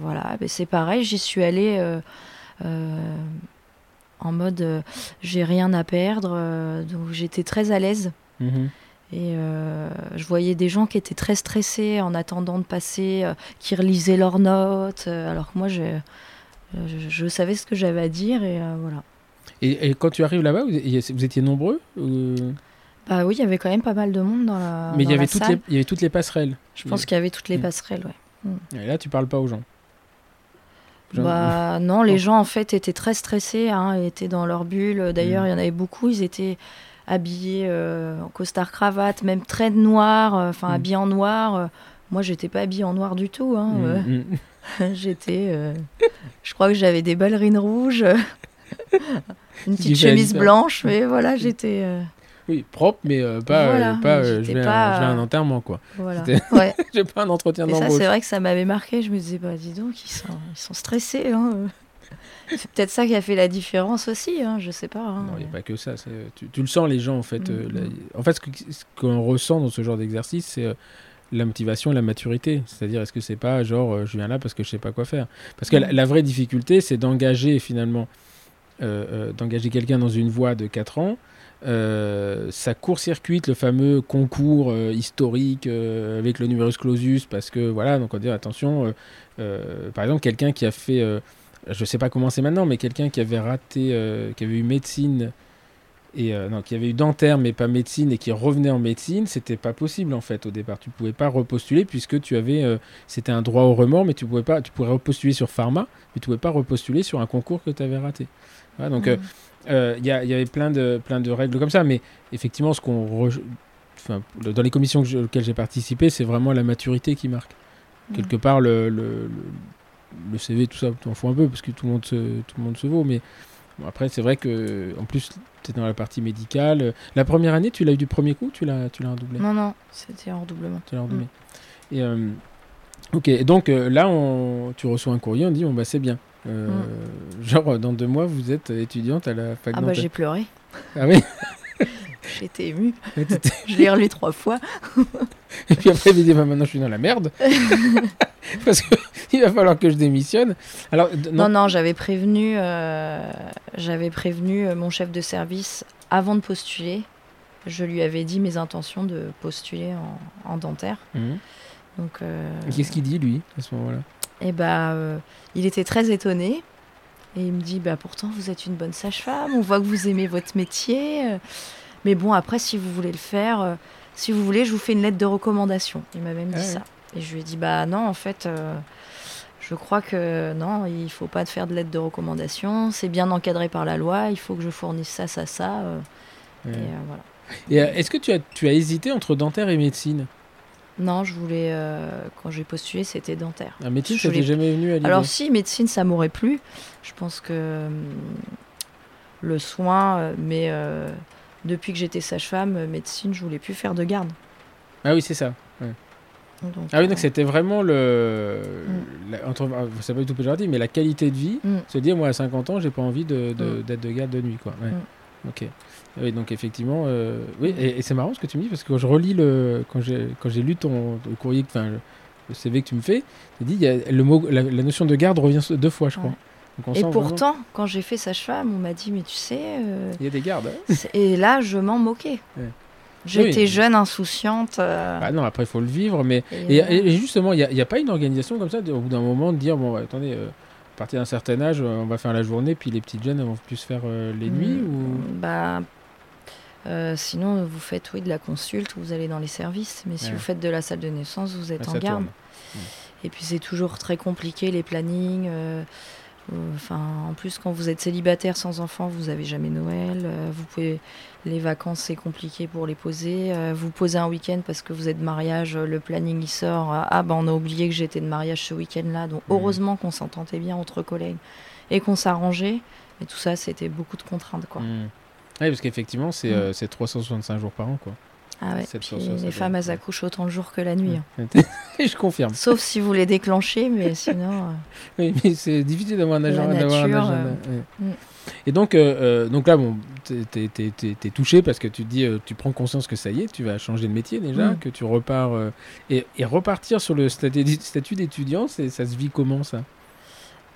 voilà, c'est pareil, j'y suis allée euh, euh, en mode j'ai rien à perdre, donc j'étais très à l'aise. Mhm. Et euh, je voyais des gens qui étaient très stressés en attendant de passer, euh, qui relisaient leurs notes, euh, alors que moi je, je, je savais ce que j'avais à dire et voilà. Et, et quand tu arrives là-bas, vous, vous étiez nombreux ou- Bah oui, il y avait quand même pas mal de monde dans la. Mais il y, avait toutes salle. les, il y avait toutes les passerelles. Je pense qu'il y avait toutes les Mm. passerelles, ouais. Et là, tu parles pas aux gens. Bah non, les gens en fait étaient très stressés, hein, étaient dans leur bulle. D'ailleurs, Mm. il y en avait beaucoup, ils étaient habillés euh, en costard cravate, même très noir, euh, enfin Mm. habillés en noir. Moi, j'étais pas habillée en noir du tout. hein, Mm, euh. mm. j'étais, je crois que j'avais des ballerines rouges, une petite chemise blanche, mais voilà, j'étais, Oui, propre, mais euh, pas, Voilà, euh, pas mais euh, je, j'étais vais pas, je vais à un enterrement, quoi. voilà. Ouais. J'ai pas un entretien Et ça, d'embauche. c'est vrai que ça m'avait marqué. Je me disais, bah dis donc, ils sont, ils sont stressés. hein. C'est peut-être ça qui a fait la différence aussi, hein, je sais pas. hein. Non, il n'y a pas que ça. Tu, tu le sens, les gens, en fait. la- en fait, ce qu'on ressent dans ce genre d'exercice, c'est la motivation et la maturité. C'est-à-dire, est-ce que c'est pas genre, je viens là parce que je sais pas quoi faire? Parce que la, Mm. la vraie difficulté, c'est d'engager, finalement, d'engager quelqu'un dans une voie de 4 ans. Euh, ça court-circuite le fameux concours euh, historique euh, avec le numerus clausus parce que voilà donc on dit attention euh, par exemple quelqu'un qui a fait je sais pas comment c'est maintenant mais quelqu'un qui avait raté qui avait eu médecine et non qui avait eu dentaire mais pas médecine et qui revenait en médecine c'était pas possible en fait au départ. Tu pouvais pas repostuler puisque tu avais c'était un droit au remords mais tu pouvais pas tu pourrais repostuler sur pharma mais tu pouvais pas repostuler sur un concours que tu avais raté Voilà, donc euh, Mm. euh, il y, a- il y avait plein de, plein de règles comme ça, mais effectivement, ce qu'on re- enfin, le- dans les commissions que je- auxquelles j'ai participé, c'est vraiment la maturité qui marque. Mm. Quelque part, le, le, le- CV, tout ça, t'en fous un peu parce que tout le monde se, tout le monde se vaut, mais bon, après, c'est vrai que en plus, tu es dans la partie médicale. La première année, tu l'as eu du premier coup, tu l'as, tu l'as redoublé? Non, non, c'était en redoublement. Tu l'as redoublé. Et, euh, ok, donc euh, là, on, tu reçois un courrier, on dit, bon, bah, c'est bien. Euh, Genre, dans deux mois, vous êtes étudiante à la fac Ah bah j'ai pleuré, Ah oui j'étais émue. Et t'étais- Je l'ai relu trois fois. Et puis après, il dit bah, maintenant je suis dans la merde. Parce qu'il va falloir que je démissionne. Alors, Non, non, non, j'avais prévenu, euh, j'avais prévenu mon chef de service avant de postuler. Je lui avais dit mes intentions de postuler en, en dentaire. Mhm. Donc, euh, Qu'est-ce qu'il dit, lui, à ce moment-là? Et bah, il était très étonné. Et il me dit, bah pourtant vous êtes une bonne sage-femme, on voit que vous aimez votre métier. Mais bon, après, si vous voulez le faire, euh, si vous voulez, je vous fais une lettre de recommandation. Il m'a même dit Ah ouais. ça. Et je lui ai dit, bah non, en fait, euh, je crois que non, il faut pas faire de lettre de recommandation. C'est bien encadré par la loi. Il faut que je fournisse ça, ça, ça. euh, Ouais. Et euh, voilà. Et est-ce que tu as, tu as hésité entre dentaire et médecine? Non, je voulais, euh, quand j'ai postulé, c'était dentaire. La médecine, Je voulais- jamais venu à l'idée Alors si médecine ça m'aurait plu, je pense que hum, le soin, euh, mais euh, depuis que j'étais sage-femme, médecine, je voulais plus faire de garde. Ah oui, c'est ça. Donc, Ah oui, donc euh, c'était vraiment le. la- entre, ah, c'est pas du tout péjoratif, mais la qualité de vie. Mm. Se dire, moi, à 50 ans, j'ai pas envie de, de- Mm. d'être de garde de nuit, quoi. Ouais. Ok. Oui, donc effectivement, euh, oui, et, et c'est marrant ce que tu me dis parce que quand je relis le, quand j'ai, lu ton, ton courrier, enfin le, CV que tu me fais, tu dis, y a le mot, la, la notion de garde revient deux fois, je crois. Ouais. Et vraiment- pourtant, quand j'ai fait sage-femme, on m'a dit mais tu sais, euh, il y a des gardes. hein. et là je m'en moquais. Ouais. J'étais Oui. jeune, insouciante. euh, Ah non, après il faut le vivre, mais et, et, euh, et- et justement, il n'y a, pas une organisation comme ça au bout d'un moment de dire, bon, attendez. à partir d'un certain âge, on va faire la journée, puis les petites jeunes elles vont plus faire les nuits mm, ou... Bah. Euh, sinon, vous faites oui de la consulte, vous allez dans les services, mais si Ouais. vous faites de la salle de naissance, vous êtes Ah, en garde. Et puis c'est toujours très compliqué les plannings. euh, Enfin, en plus, quand vous êtes célibataire sans enfant, vous avez jamais Noël. euh, vous pouvez les vacances, c'est compliqué pour les poser. vous posez un week-end parce que vous êtes de mariage, le planning il sort. ah ben on a oublié que j'étais de mariage ce week-end-là. Donc Mhm. heureusement qu'on s'entendait bien entre collègues et qu'on s'arrangeait. Mais tout ça, c'était beaucoup de contraintes, quoi. Mm. Oui, parce qu'effectivement, c'est Mm. euh, c'est 365 jours par an, quoi. Ah ouais. Les femmes, elles accouchent autant le jour que la nuit. hein. je confirme. Sauf si vous les déclenchez, mais sinon. euh, Oui, mais c'est difficile d'avoir un La agenda. un nature, agenda, euh, ouais. mm. Et donc, euh, donc là, bon, t'es, t'es touché parce que tu te dis, tu prends conscience que ça y est, tu vas changer de métier déjà, Mm. que tu repars euh, et, et repartir sur le statut, statut d'étudiant, c'est, ça se vit comment ça?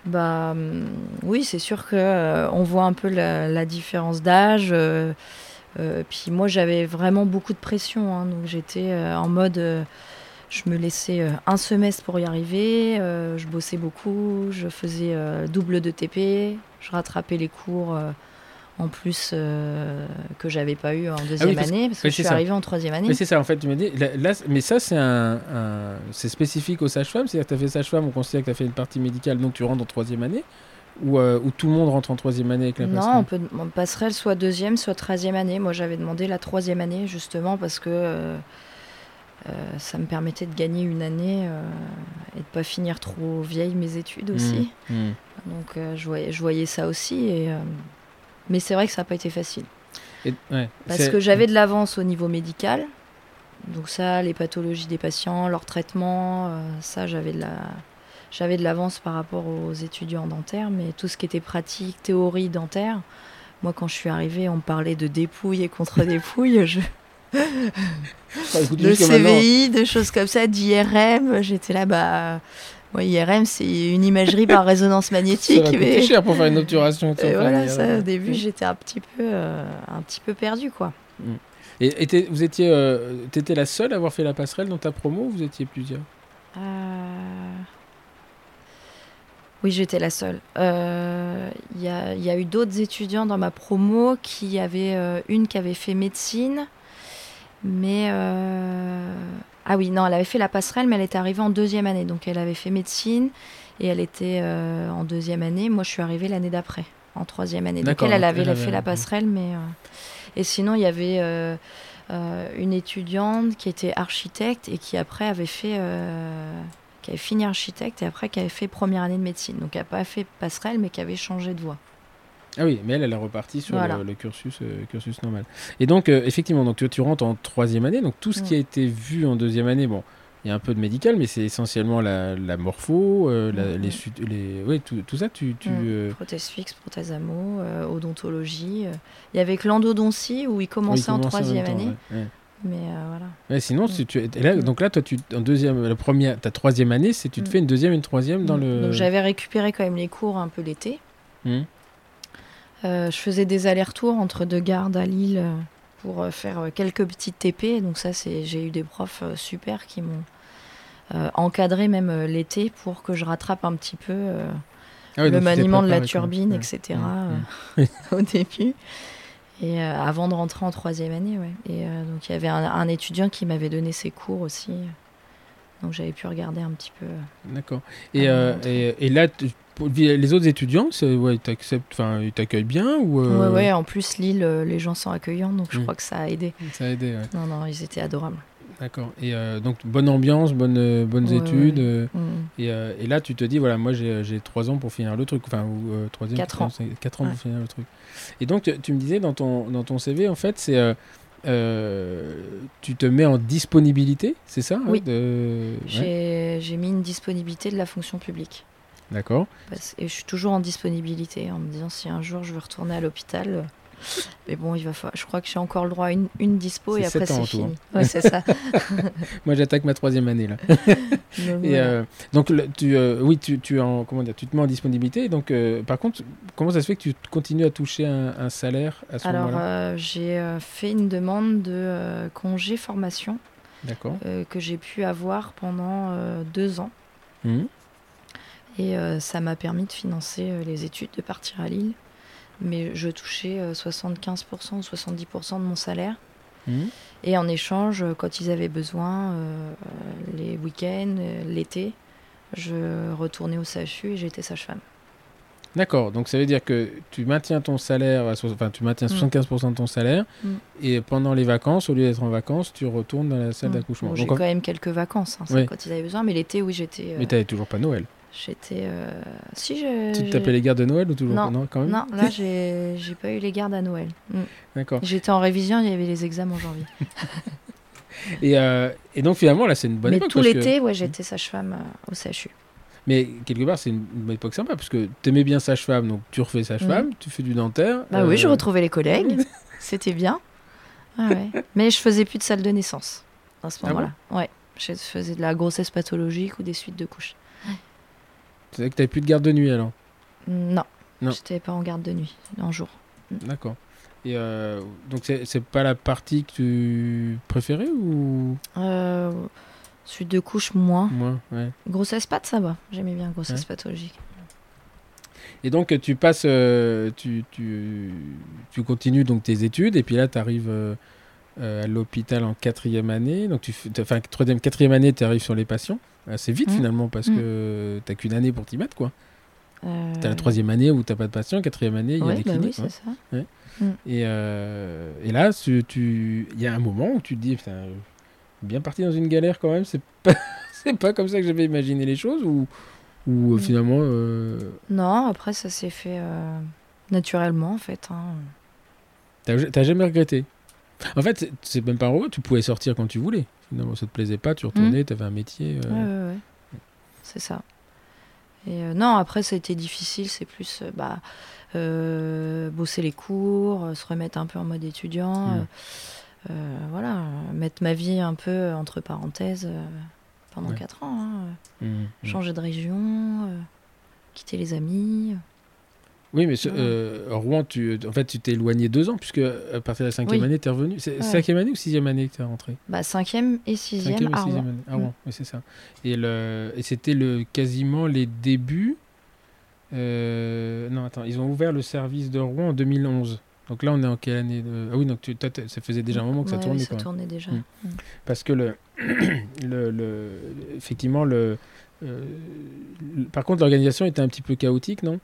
Bah hum, oui, c'est sûr que euh, on voit un peu la, différence d'âge. euh, euh, puis moi, j'avais vraiment beaucoup de pression, hein, donc j'étais euh, en mode, je me laissais un semestre pour y arriver. je bossais beaucoup, je faisais double de TP, je rattrapais les cours. En plus euh, que j'avais pas eu en deuxième Ah parce- année parce que je suis arrivée en troisième année. Mais c'est ça, en fait, tu me dis, là, là, mais ça, c'est un, un- c'est spécifique aux sages-femmes, c'est-à-dire que tu as fait sage-femme, on considère que tu as fait une partie médicale, donc tu rentres en troisième année, ou, euh, ou tout le monde rentre en troisième année avec la Non, passerelle on peut on passerelle soit deuxième, soit treizième année. Moi, j'avais demandé la troisième année justement parce que euh, euh, ça me permettait de gagner une année et de pas finir trop vieille mes études aussi. Mmh, mmh. Donc, je, voyais, je voyais ça aussi. Et, mais c'est vrai que ça n'a pas été facile. Et- ouais, parce que j'avais de l'avance au niveau médical. Donc ça, les pathologies des patients, leur traitement, euh, ça, j'avais de la j'avais de l'avance par rapport aux étudiants dentaires, mais tout ce qui était pratique, théorie dentaire, moi quand je suis arrivée, on me parlait de dépouilles et contre-dépouilles, je... Écoute, de CVI, de choses comme ça, d'IRM, j'étais là, bah... Ouais, IRM, c'est une imagerie par résonance Ça magnétique, coûter mais... cher pour faire une obturation. Et voilà, ça, au début, j'étais un petit peu, euh, un petit peu perdue, quoi. Et, et vous étiez, euh, t'étais la seule à avoir fait la passerelle dans ta promo ou vous étiez plusieurs? Euh, Oui, j'étais la seule. Euh, Il y, a, il y a eu d'autres étudiants dans ma promo qui avaient une qui avait fait médecine, mais ah oui, non, elle avait fait la passerelle, mais elle était arrivée en deuxième année, donc elle avait fait médecine et elle était euh, en deuxième année. Moi, je suis arrivée l'année d'après, en troisième année. Donc elle, elle avait elle avait- fait la passerelle, mais euh, et sinon il y avait euh, une étudiante qui était architecte et qui après avait fait qui avait fini architecte et après qui avait fait première année de médecine. Donc qui n'a pas fait passerelle mais qui avait changé de voie. Ah oui, mais elle, elle est repartie sur Voilà. le, le cursus, euh, cursus normal. Et donc, euh, effectivement, donc tu, tu rentres en troisième année. Donc, tout ce qui a été vu en deuxième année, bon, il y a un peu de médical, mais c'est essentiellement la, la morpho, euh, la- Mhm. les, les, ouais, tout, tout ça, tu, tu, Prothèse fixe, prothèse euh, odontologie. Il y avait que l'endodontie où il oui, commençait en troisième temps, année. ouais, ouais. Mais euh, voilà. Sinon, Mm. si tu, et là, Mm. donc là, toi, tu, en deuxième, la première, ta troisième année, c'est tu te Mm. fais une deuxième, une troisième dans le. Donc j'avais récupéré quand même les cours un peu l'été. Euh, je faisais des allers-retours entre deux gardes à Lille euh, pour euh, faire quelques petites TP. Donc ça, c'est j'ai eu des profs super qui m'ont euh, encadré même l'été pour que je rattrape un petit peu euh, Ah le maniement de la quoi. turbine, Ouais. etc. Au début. Et avant de rentrer en troisième année, ouais. Et donc il y avait un, un étudiant qui m'avait donné ses cours aussi. Donc j'avais pu regarder un petit peu. euh, D'accord. Et, euh, et, et là, pour- les autres étudiants, ouais, ils t'acceptent, enfin, ils t'accueillent bien ou euh, Ouais, ouais, en plus Lille, les gens sont accueillants, donc je Mm. crois que ça a aidé. Ça a aidé, ouais. Non, non, ils étaient adorables. D'accord. Et euh, donc, bonne ambiance, bonne, bonnes Ouais, études. ouais. Mm. et, et là, tu te dis, voilà, moi, j'ai trois ans pour finir le truc. Enfin, ou troisième. Quatre ans. Quatre ans pour finir le truc. Et donc, tu, tu me disais dans ton, dans ton CV, en fait, c'est. euh, tu te mets en disponibilité, c'est ça hein, Oui. de- ouais, J'ai mis une disponibilité de la fonction publique. D'accord. Et je suis toujours en disponibilité en me disant si un jour je veux retourner à l'hôpital. Mais bon, il va falloir- je crois que j'ai encore le droit à une, une dispo et après c'est fini. Ouais, c'est ça. Moi, j'attaque ma troisième année, là. Donc, Et voilà. euh, donc, le- tu, euh, oui, tu, tu, en, comment dire, tu te mets en disponibilité. Donc, euh, par contre, comment ça se fait que tu continues à toucher un, un salaire à ce Alors, moment-là? euh, j'ai fait une demande de congé formation que j'ai pu avoir pendant deux ans. Mhm. Et ça m'a permis de financer les études, de partir à Lille. Mais je touchais euh, 75% ou 70% de mon salaire. Mhm. Et en échange, euh, quand ils avaient besoin, euh, les week-ends, euh, l'été, je retournais au CHU et j'étais sage-femme. D'accord, donc ça veut dire que tu maintiens ton salaire, enfin tu maintiens Mm. 75% de ton salaire, Mm. et pendant les vacances, au lieu d'être en vacances, tu retournes dans la salle d'accouchement. Bon, j'ai quand même quelques vacances, hein, Oui. quand ils avaient besoin. Mais l'été, oui, j'étais. euh, Mais t'avais toujours pas Noël. J'étais. euh, Si, je. Tu te tapais les gardes de Noël ou toujours Non. Non, quand même Non, là, j'ai j'ai pas eu les gardes à Noël. Mm. D'accord. J'étais en révision, il y avait les examens en janvier. et, euh, et donc finalement, là, c'est une bonne Mais époque. tout parce que- l'été, ouais, j'étais sage-femme euh, au CHU. Mais quelque part, c'est une, une bonne époque sympa parce que t'aimais bien sage-femme, donc tu refais sage-femme, tu fais du dentaire. Bah oui, je retrouvais les collègues. C'était bien. Ah ouais. Mais je faisais plus de salle de naissance à ce Ah moment-là. ouais. Je faisais de la grossesse pathologique ou des suites de couches. C'est vrai que t'avais plus de garde de nuit alors. Non. Non. J'étais pas en garde de nuit, en jour. D'accord. Et euh, donc c'est pas la partie que tu préférais ou? Euh, suite de couches, moins. moins ouais. Grossesse path, ça va. J'aimais bien grossesse Ouais. pathologique. Et donc tu passes, euh, tu, tu, tu continues donc tes études et puis là tu arrives à l'hôpital en quatrième année. Donc tu enfin troisième, quatrième année tu arrives sur les patients. assez vite Mm. finalement parce Mm. que t'as qu'une année pour t'y mettre quoi. Euh, T'as la troisième année où t'as pas de patients, quatrième année il y a des bah cliniques. oui, ouais. c'est ça. Et, euh, et là, tu- tu- il y a un moment où tu te dis, putain, bien parti dans une galère quand même, c'est pas, c'est pas comme ça que j'avais imaginé les choses, ou, ou euh, Mm. finalement, euh, Non, après, ça s'est fait euh, naturellement, en fait. hein. t'as jamais regretté? En fait, c'est- même pas tu pouvais sortir quand tu voulais. Finalement, ça te plaisait pas, tu retournais, t'avais un métier. euh. Ouais, ouais, ouais. C'est ça. Et euh, non, après, ça a été difficile. C'est plus euh, bah, bosser les cours, se remettre un peu en mode étudiant. Mm. euh, euh, voilà, mettre ma vie un peu entre parenthèses pendant Ouais. 4 ans. hein, euh, mm, mm. changer de région, quitter les amis. Oui, mais ce- Voilà. euh, Rouen, tu, en fait, tu t'es éloigné deux ans, puisque à partir de la cinquième Oui. année, t'es revenu. C'est Ouais. cinquième année ou sixième année que t'es rentré? Bah, cinquième et sixième Cinquième et à sixième Rouen. année. Ah Mm. oui, c'est ça. Et, le... et c'était le... quasiment les débuts. euh, Non, attends, ils ont ouvert le service de Rouen en 2011. Donc là, on est en quelle année de- Ah oui, donc tu... toi, ça faisait déjà un moment que ça tournait. oui, ça quoi. tournait déjà. Mm. Mm. Parce que le... le, le... effectivement, le... euh, le- par contre, l'organisation était un petit peu chaotique, non?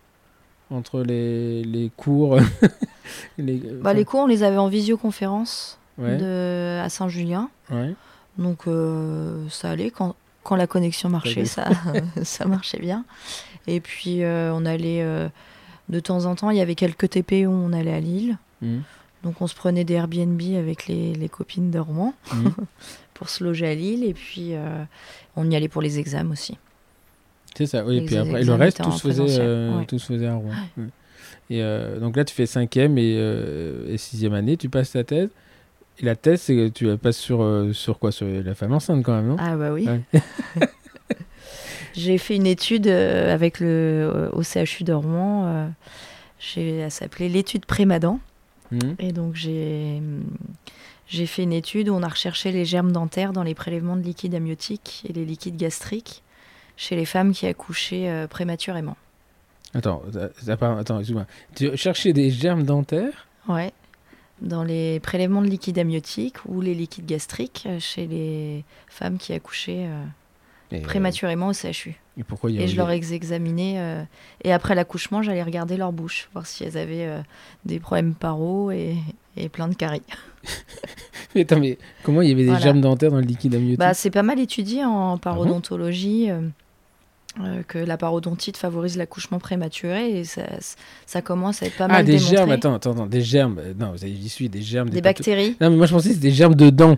Entre les, les cours. les... Bah, enfin, les cours, on les avait en visioconférence Ouais, de... à Saint-Julien. ouais. Donc euh, ça allait quand, quand la connexion marchait, ça, ça marchait bien. Et puis euh, on allait euh, de temps en temps, il y avait quelques TP où on allait à Lille. Mhm. Donc on se prenait des Airbnb avec les, les copines de Rouen Mhm. pour se loger à Lille. Et puis euh, on y allait pour les examens aussi. C'est ça, oui. Et puis après, et le reste, étaient tout se faisait, présentiel, euh, ouais. tout se faisait à Rouen. Ouais. Et euh, donc là, tu fais cinquième et, euh, et sixième année, tu passes ta thèse. Et la thèse, c'est que tu la passes sur, euh, sur quoi? Sur la femme enceinte quand même, non? Ah bah oui. Ouais. J'ai fait une étude euh, avec le euh, au CHU de Rouen. euh, elle s'appelait l'étude Prémadan. Mhm. Et donc j'ai j'ai fait une étude où on a recherché les germes dentaires dans les prélèvements de liquide amniotique et les liquides gastriques chez les femmes qui accouchaient euh, prématurément. Attends, euh, attends excuse-moi. Tu cherchais des germes dentaires? Ouais. Dans les prélèvements de liquide amniotique ou les liquides gastriques euh, chez les femmes qui accouchaient euh, prématurément au CHU. et pourquoi y Et je leur ai examiné. euh, et après l'accouchement, j'allais regarder leur bouche, voir si elles avaient euh, des problèmes paro et, et plein de caries. Mais Attends, mais comment il y avait des Voilà. germes dentaires dans le liquide amniotique? Bah, c'est pas mal étudié Ah en parodontologie euh, euh, que la parodontite favorise l'accouchement prématuré et ça, ça commence à être pas Ah, mal des démontré. germes, attends, attends, attends, des germes. euh, Non, vous avez suis, des germes. Des bactéries. Non, mais moi je pensais que c'était des germes de dents.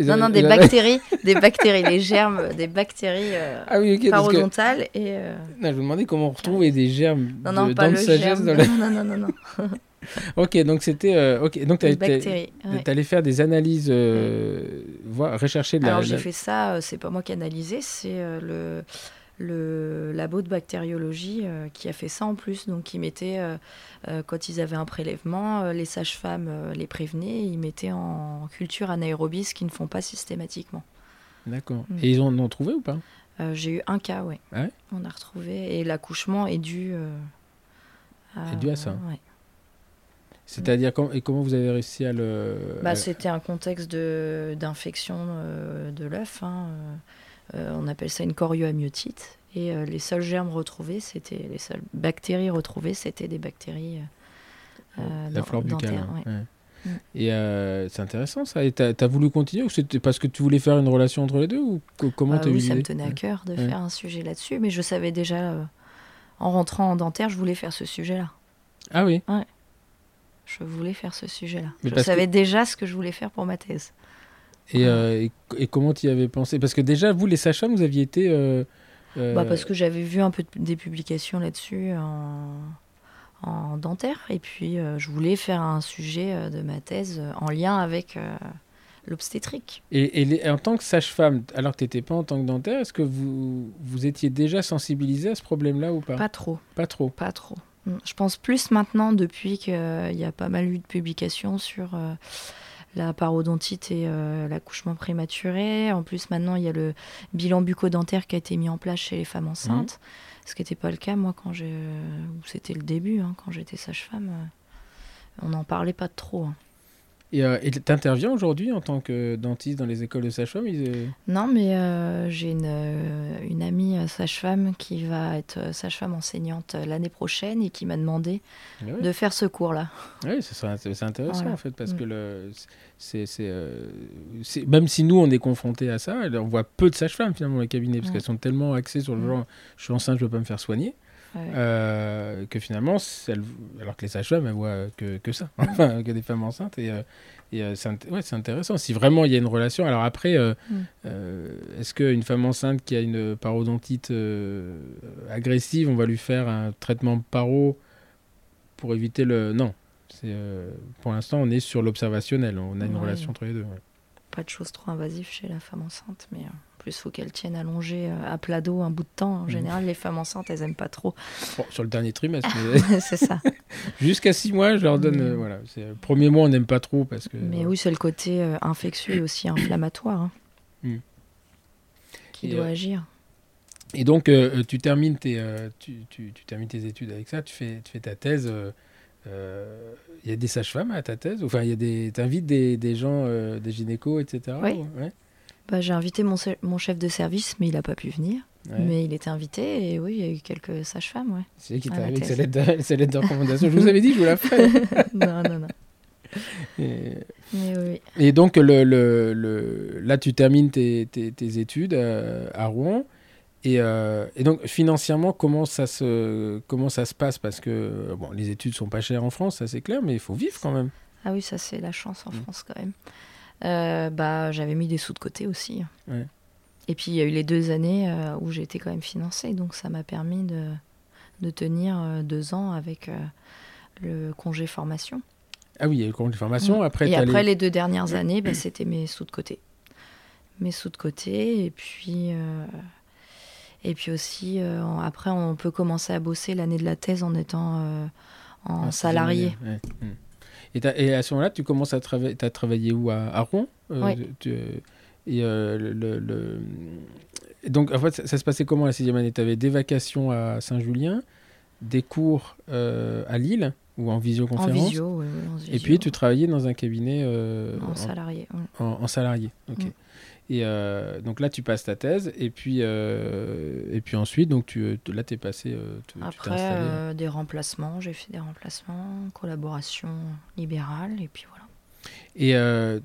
Non, non, des bactéries, des bactéries, les germes, des bactéries euh, Ah oui, que... parodontales et euh, Non, je me demandais comment on retrouvait des germes non, non, de pas dents le de sagesse germe. dans la- Non, non, non, non, non. Ok, donc c'était. euh, ok, donc Des bactéries. ouais. t'allais faire des analyses, euh, voir, rechercher de la. Alors j'ai la- fait ça, euh, c'est pas moi qui ai analysé, c'est euh, le, le labo de bactériologie euh, qui a fait ça en plus. Donc ils mettaient, euh, euh, quand ils avaient un prélèvement, les sages-femmes les prévenaient, ils mettaient en culture anaérobie, ce qu'ils ne font pas systématiquement. D'accord. Mm. Et ils en ont trouvé ou pas? J'ai eu un cas, ouais. Ah ouais? On a retrouvé, et l'accouchement est dû... euh, Est dû à ça. ouais. C'est-à-dire, et comment vous avez réussi à le. Bah, à- C'était un contexte de- d'infection euh, de l'œuf. hein, on appelle ça une chorioamniotite. Et euh, les seuls germes retrouvés, c'était les seules bactéries retrouvées, c'était des bactéries euh, euh, la flore buccale. ouais. ouais. Ouais. Mm. Et euh, c'est intéressant ça. Et t'as as voulu continuer ou c'était parce que tu voulais faire une relation entre les deux ou co- comment Ah t'as eu oui, ça me tenait à Ouais. cœur de Ouais. faire un sujet là-dessus, mais je savais déjà, euh, en rentrant en dentaire, je voulais faire ce sujet-là. Ah oui? Je voulais faire ce sujet-là. Je que- savais déjà ce que je voulais faire pour ma thèse. Et, euh, et, et comment tu y avais pensé? Parce que déjà, vous, les sages-femmes, vous aviez été. euh, euh, Bah, parce que j'avais vu un peu de- des publications là-dessus en, en dentaire. Et puis, je voulais faire un sujet de ma thèse en lien avec l'obstétrique. Et, et les- en tant que sage-femme, alors que tu n'étais pas en tant que dentaire, est-ce que vous, vous étiez déjà sensibilisé à ce problème-là ou pas? Pas trop, Pas trop. pas trop. Mm. Je pense plus maintenant, depuis qu'il y a pas mal eu de publications sur la parodontite et euh, l'accouchement prématuré. En plus, maintenant, il y a le bilan bucco-dentaire qui a été mis en place chez les femmes enceintes. Ce qui n'était pas le cas, moi, quand j'ai. ou C'était le début, hein, quand j'étais sage-femme. euh, On n'en parlait pas trop. hein. Et euh, tu interviens aujourd'hui en tant que dentiste dans les écoles de sage-femme ils, euh, Non, mais euh, j'ai une, euh, une amie sage-femme qui va être sage-femme enseignante l'année prochaine et qui m'a demandé ah de faire ce cours-là. Oui, c'est intéressant Voilà. en fait, parce Mm. que le, c'est, euh, même si nous on est confrontés à ça, on voit peu de sages-femmes finalement dans les cabinets, parce Mm. qu'elles sont tellement axées sur le Mm. genre je suis enceinte, je veux pas me faire soigner, Ouais. euh, que finalement, alors que les sages-femmes elles voient que, que ça, enfin, que des femmes enceintes, et, euh, et euh, c'est, int- ouais, c'est intéressant. Si vraiment il y a une relation, alors après, euh, Mm. euh, est-ce qu'une femme enceinte qui a une parodontite agressive, on va lui faire un traitement paro pour éviter le. Non. Pour l'instant, on est sur l'observationnel. On a une Ouais. relation entre les deux. Pas de choses trop invasives chez la femme enceinte, mais plus, il faut qu'elle tienne allongée euh, à plat dos un bout de temps. En Mhm. général, les femmes enceintes, elles aiment pas trop. Bon, sur le dernier trimestre. mais c'est ça. jusqu'à six mois, je leur donne. Mais- euh, voilà. Le premier mois, on n'aime pas trop parce que. Mais oui, c'est le côté euh, infectieux et aussi inflammatoire hein, Mm. qui Et, doit euh, agir. Et donc, euh, tu, termines tes, euh, tu, tu- tu termines tes études avec ça, tu fais, tu fais ta thèse. euh, euh, Il y a des sages-femmes à ta thèse? Enfin, il y a des. T'invites des, des gens, euh, des gynécos, etc. Oui. ou- ouais Bah, J'ai invité mon, mon chef de service, mais il n'a pas pu venir. Ouais. Mais il était invité et oui, il y a eu quelques sages-femmes. Ouais. C'est lui qui t'a avec sa lettre, de, recommandation. Je vous avais dit, je vous la ferai. non, non, non. Et, Mais oui. et donc, le, le, le- là, tu termines tes, tes, tes études euh, à Rouen. Et, euh, et donc, financièrement, comment ça se, comment ça se passe? Parce que bon, les études sont pas chères en France, ça c'est clair, mais il faut vivre quand même. Ah oui, ça c'est la chance en Mm. France quand même. Euh, bah, j'avais mis des sous de côté aussi. Ouais. Et puis il y a eu les deux années euh, où j'ai été quand même financée, donc ça m'a permis de, de tenir euh, deux ans avec le congé formation. Ah oui, il y a eu le de formation. Après, et après les- les deux dernières années, bah, c'était mes sous de côté. Mes sous de côté, et puis, et puis aussi, après on peut commencer à bosser l'année de la thèse en étant en Ah, salarié. c'est génial, ouais. Mm. Et, à ce moment-là, tu commences à travailler. Tu as travaillé où? À, à Rouen? Euh, Oui. tu- Et euh, le, le- le- et donc, en fait, ça, ça se passait comment la sixième année? Tu avais des vacations à Saint-Julien, des cours euh, à Lille ou en En visioconférence. visio, oui, oui, en Et puis, tu travaillais dans un cabinet euh, en en, salarié. en- en salarié. Ok. Mm. Et euh, donc là, tu passes ta thèse. Et puis, euh, et puis ensuite, donc tu, là, tu es passé. euh, tu- Après, euh, des remplacements, j'ai fait des remplacements, collaboration libérale, et puis voilà. Et euh,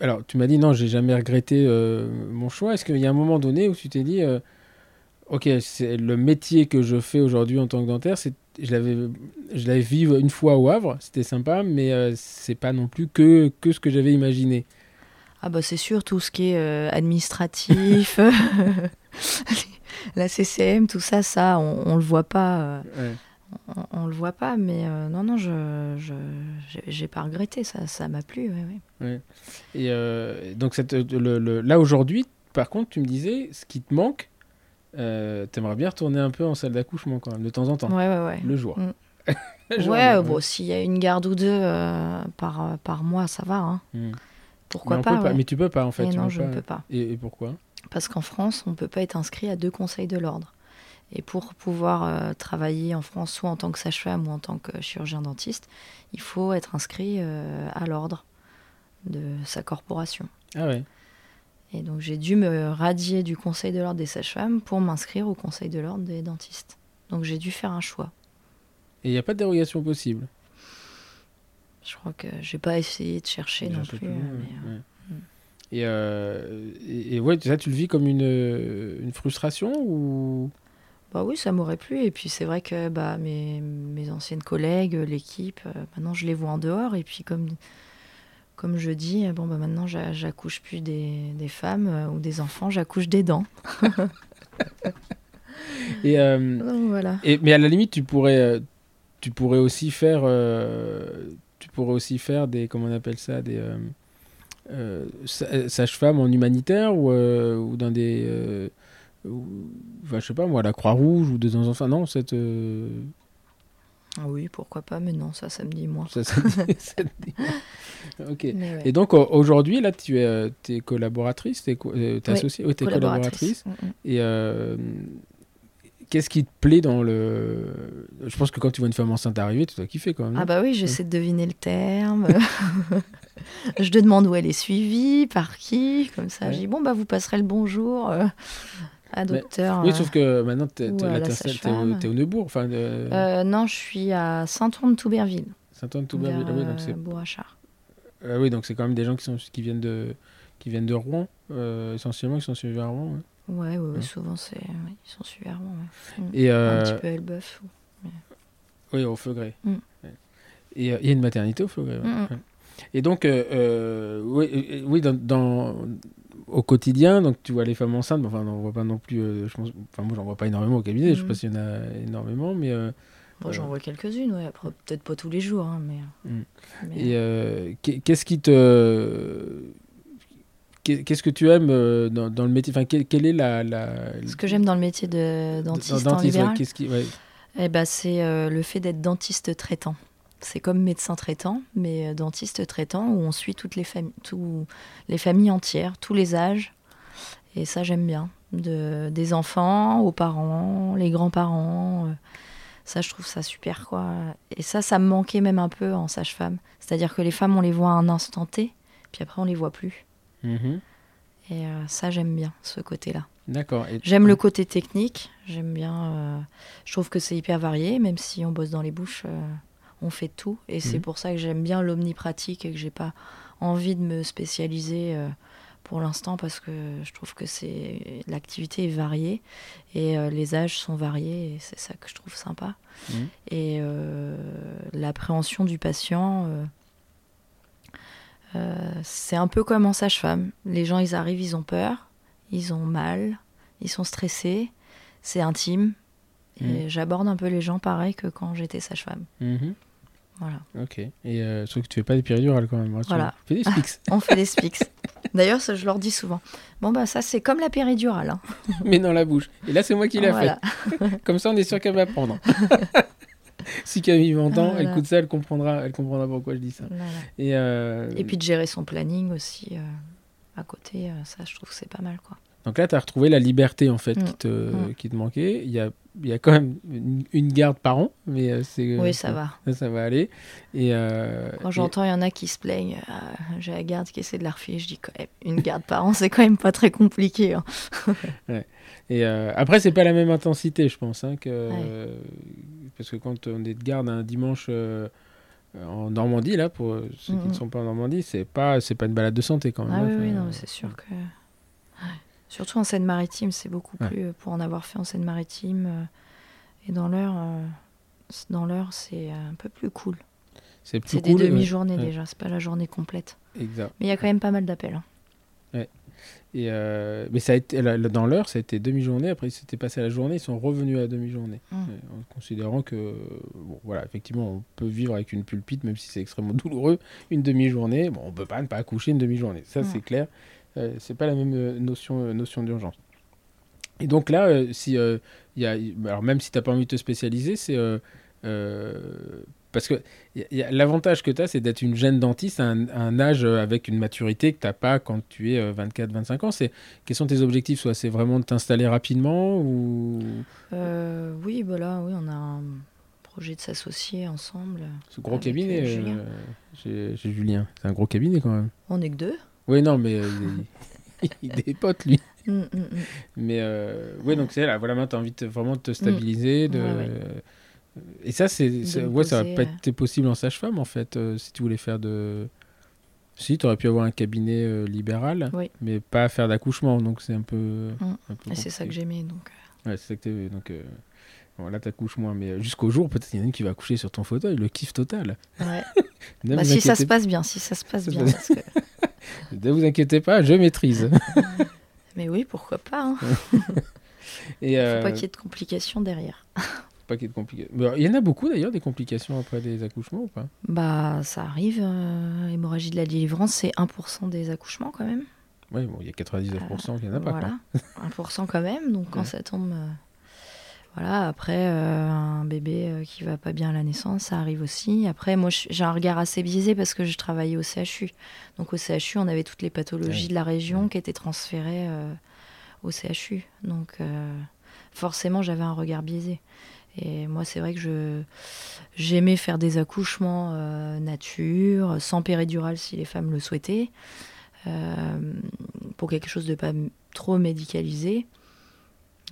alors, tu m'as dit non, j'ai jamais regretté euh, mon choix. Est-ce qu'il y a un moment donné où tu t'es dit, euh, ok, c'est le métier que je fais aujourd'hui en tant que dentaire, c'est je l'avais je l'avais vu une fois au Havre, c'était sympa, mais euh, c'est pas non plus que que ce que j'avais imaginé. Ah bah c'est sûr, tout ce qui est euh, administratif, la CCM, tout ça, ça, on, on le voit pas, euh, Ouais. on, on le voit pas, mais euh, non, non, je, j'ai- pas regretté, ça, ça m'a plu, ouais, ouais. Et donc cette, le, le- là aujourd'hui, par contre, tu me disais, ce qui te manque, t'aimerais bien retourner un peu en salle d'accouchement quand même, de temps en temps, ouais. le jour. Mm. Ouais, bon, s'il y a une garde ou deux par, par mois, ça va, hein. Mm. Pourquoi mais, pas, mais tu peux pas en fait. Et non, je pas. ne peux pas. Et, et pourquoi? Parce qu'en France, on ne peut pas être inscrit à deux conseils de l'ordre. Et pour pouvoir euh, travailler en France, soit en tant que sage-femme ou en tant que chirurgien dentiste, il faut être inscrit euh, à l'ordre de sa corporation. Ah ouais. Et donc j'ai dû me radier du conseil de l'ordre des sages-femmes pour m'inscrire au conseil de l'ordre des dentistes. Donc j'ai dû faire un choix. Et il n'y a pas de dérogation possible? Je crois que j'ai pas essayé de chercher non plus. loin, euh, mais, euh, ouais. Et, euh, et, et ouais, ça, tu le vis comme une, une frustration ou? Bah oui, ça m'aurait plu. Et puis c'est vrai que bah, mes, mes anciennes collègues, l'équipe, euh, maintenant je les vois en dehors. Et puis comme, comme je dis, bon, bah, maintenant, j'a- j'accouche plus des, des femmes euh, ou des enfants, j'accouche des dents. Et, euh, Donc, voilà. et- mais à la limite, tu pourrais, euh, tu pourrais aussi faire, euh, tu pourrais aussi faire des, comment on appelle ça, des euh, euh, sa- sages-femmes en humanitaire ou, euh, ou dans des, euh, ou- enfin, je sais pas moi, la Croix-Rouge ou des enfants. Non, cette, euh, Ah Oui, pourquoi pas, mais non, ça, ça me dit moins. ça, ça te dit- ça dit- Ok. Ouais. Et donc au- aujourd'hui, là, tu es, euh, collaboratrice, t'es, co- euh, t'es Oui, t'es collaboratrice. Mm, mm. Et euh, qu'est-ce qui te plaît dans le Je pense que quand tu vois une femme enceinte arriver, tu dois kiffer quand même. Ah bah oui, j'essaie de deviner le terme. je te demande où elle est suivie, par qui, comme ça. Ouais. Je dis bon bah vous passerez le bonjour euh, à Mais- docteur. oui, euh, sauf que maintenant, installé- t'es au, au Neubourg, enfin, euh, non, je suis à Saint-Ouen-de-Touberville. Saint-Anne-Touberville. Ah oui, donc c'est, Bourrachard. ah oui, donc c'est quand même des gens qui, sont, qui, viennent, de, qui viennent de Rouen, essentiellement, qui sont suivis à Rouen. ouais. Ouais, ouais, ouais, Ouais. souvent c'est, ils sont super bons. ouais. Et, Un euh, petit peu Elbeuf. ou- Oui, au Feugré. Mm. Ouais. Et euh, il y a une maternité au Feugré. ouais. Mm, mm. Et donc, euh, euh, oui, euh, oui dans, dans- au quotidien, donc tu vois les femmes enceintes, mais enfin, on n'en voit pas non plus. euh, je pense, enfin, moi, j'en vois pas énormément au cabinet. Je sais Mm. pas s'il y en a énormément, mais euh, Bon, j'en Euh. vois quelques-unes, ouais. Après, peut-être pas tous les jours, hein, mais. Mm. mais- et euh, qu'est- qu'est-ce qui te Qu'est-ce que tu aimes euh, dans, dans le métier Enfin, quelle, quelle est la, la Ce que j'aime dans le métier de dentiste en dentiste, ouais, libéral, qu'est-ce qui, ouais. Eh ben, c'est euh, le fait d'être dentiste traitant. C'est comme médecin traitant, mais euh, dentiste traitant où on suit toutes les familles, les familles entières, tous les âges. Et ça, j'aime bien. De, des enfants aux parents, les grands-parents. euh, ça, je trouve ça super, quoi. Et ça, ça me manquait même un peu en sage-femme. C'est-à-dire que les femmes, on les voit à un instant T, puis après, on les voit plus. Mhm. Et euh, ça, j'aime bien, ce côté-là. D'accord. Et- J'aime le côté technique, j'aime bien. euh, je trouve que c'est hyper varié, même si on bosse dans les bouches, euh, on fait tout. Et c'est Mhm. pour ça que j'aime bien l'omnipratique et que j'ai pas envie de me spécialiser pour l'instant parce que je trouve que c'est l'activité est variée et euh, les âges sont variés et c'est ça que je trouve sympa. Mhm. Et euh, l'appréhension du patient. euh, euh, c'est un peu comme en sage-femme. Les gens, ils arrivent, ils ont peur, ils ont mal, ils sont stressés, c'est intime. Et j'aborde un peu les gens pareil que quand j'étais sage-femme. Mhm. Voilà. Ok. Et euh, sauf que tu fais pas des péridurales quand même. rassure-moi. Voilà. Tu fais des Spix. On fait des spics. D'ailleurs, ça, je leur dis souvent. Bon, bah, ça, c'est comme la péridurale. hein. mais dans la bouche. Et là, c'est moi qui l'ai Voilà. fait. Comme ça, on est sûr qu'elle va prendre. si Camille m'entend, elle écoute ça, elle comprendra, elle comprendra pourquoi je dis ça. Voilà. Et, euh, Et puis de gérer son planning aussi euh, à côté, euh, ça, je trouve que c'est pas mal. quoi. donc là, tu as retrouvé la liberté en fait Mm. qui, te, Mm. qui te manquait. Il y a, il y a quand même une, une garde par an, mais c'est oui, ça va. Ça, ça va aller. Et, euh, Quand j'entends, il y en a qui se plaignent. J'ai la garde qui essaie de la refiler. Je dis quand même, une garde par an, c'est quand même pas très compliqué. hein. Et euh, après, c'est pas la même intensité, je pense. hein, que, Parce que quand on est de garde un dimanche euh, en Normandie, là, pour ceux qui ne sont pas en Normandie, c'est pas, c'est pas une balade de santé quand même. Ah hein, oui, oui, enfin, non, c'est sûr que. Ouais. Surtout en Seine-Maritime, c'est beaucoup Ouais. plus. Pour en avoir fait en Seine-Maritime euh, et dans l'heure, euh, dans l'heure, c'est euh, un peu plus cool. C'est plus C'est des demi-journées ouais. déjà, c'est pas la journée complète. Exact. Mais il y a quand même pas mal d'appels. hein. Et euh, mais ça a été, dans l'heure, ça a été demi-journée. Après, ils s'étaient passé à la journée, ils sont revenus à la demi-journée. Mm. Euh, En considérant que, bon, voilà, effectivement, on peut vivre avec une pulpite, même si c'est extrêmement douloureux, une demi-journée. Bon, on peut pas ne pas accoucher une demi-journée. Ça, Mm. c'est clair. Euh, c'est pas la même euh, notion, euh, notion d'urgence. Et donc là, euh, si, euh, y a, alors même si tu n'as pas envie de te spécialiser, c'est. Euh, euh, parce que l'avantage que tu as, c'est d'être une jeune dentiste à un, à un âge euh, avec une maturité que tu n'as pas quand tu es 24-25 ans. C'est, quels sont tes objectifs Soit c'est vraiment de t'installer rapidement ou? Euh, oui, bah là, oui, on a un projet de s'associer ensemble. ce gros cabinet euh, euh, Julien. chez, Julien. C'est un gros cabinet quand même. On est que deux. Oui, non, mais euh, il, il a des potes, lui. Mm, mm, mm. Mais euh, ouais, donc c'est là, voilà, maintenant, tu as envie de, vraiment de te stabiliser. De... Ouais, Et ça, c'est, me ouais, ça va pas euh. été possible en sage-femme, en fait, euh, si tu voulais faire de. Si, tu aurais pu avoir un cabinet euh, libéral, Oui. mais pas faire d'accouchement, donc c'est un peu. Mm. un peu Et c'est ça que j'aimais. Donc, euh, Ouais, c'est ça que. Donc, euh, Bon, là, t'accouches moins, mais jusqu'au jour, peut-être qu'il y en a une qui va accoucher sur ton fauteuil, le kiff total. Ouais. Ne Bah, si ça se passe bien, si ça se passe Ça se bien. passe- parce que- Ne vous inquiétez pas, je maîtrise. Mais oui, pourquoi pas. Hein. Et Faut euh, pas qu'il y ait de complications derrière. Pas qu'il y ait de complications. Il y en a beaucoup d'ailleurs des complications après des accouchements ou pas? Bah, ça arrive. euh, hémorragie de la délivrance, c'est 1% des accouchements quand même. Oui, bon, il y a 99% qui en a pas. voilà, 1% quand même. Donc quand Ouais. ça tombe. euh, Voilà, après, euh, un bébé euh, qui va pas bien à la naissance, ça arrive aussi. Après, moi, j'ai un regard assez biaisé parce que je travaillais au CHU. Donc au CHU, on avait toutes les pathologies Ouais. de la région Ouais. qui étaient transférées euh, au CHU. Donc euh, forcément, j'avais un regard biaisé. Et moi, c'est vrai que je j'aimais faire des accouchements euh, nature, sans péridurale si les femmes le souhaitaient, euh, pour quelque chose de pas trop médicalisé.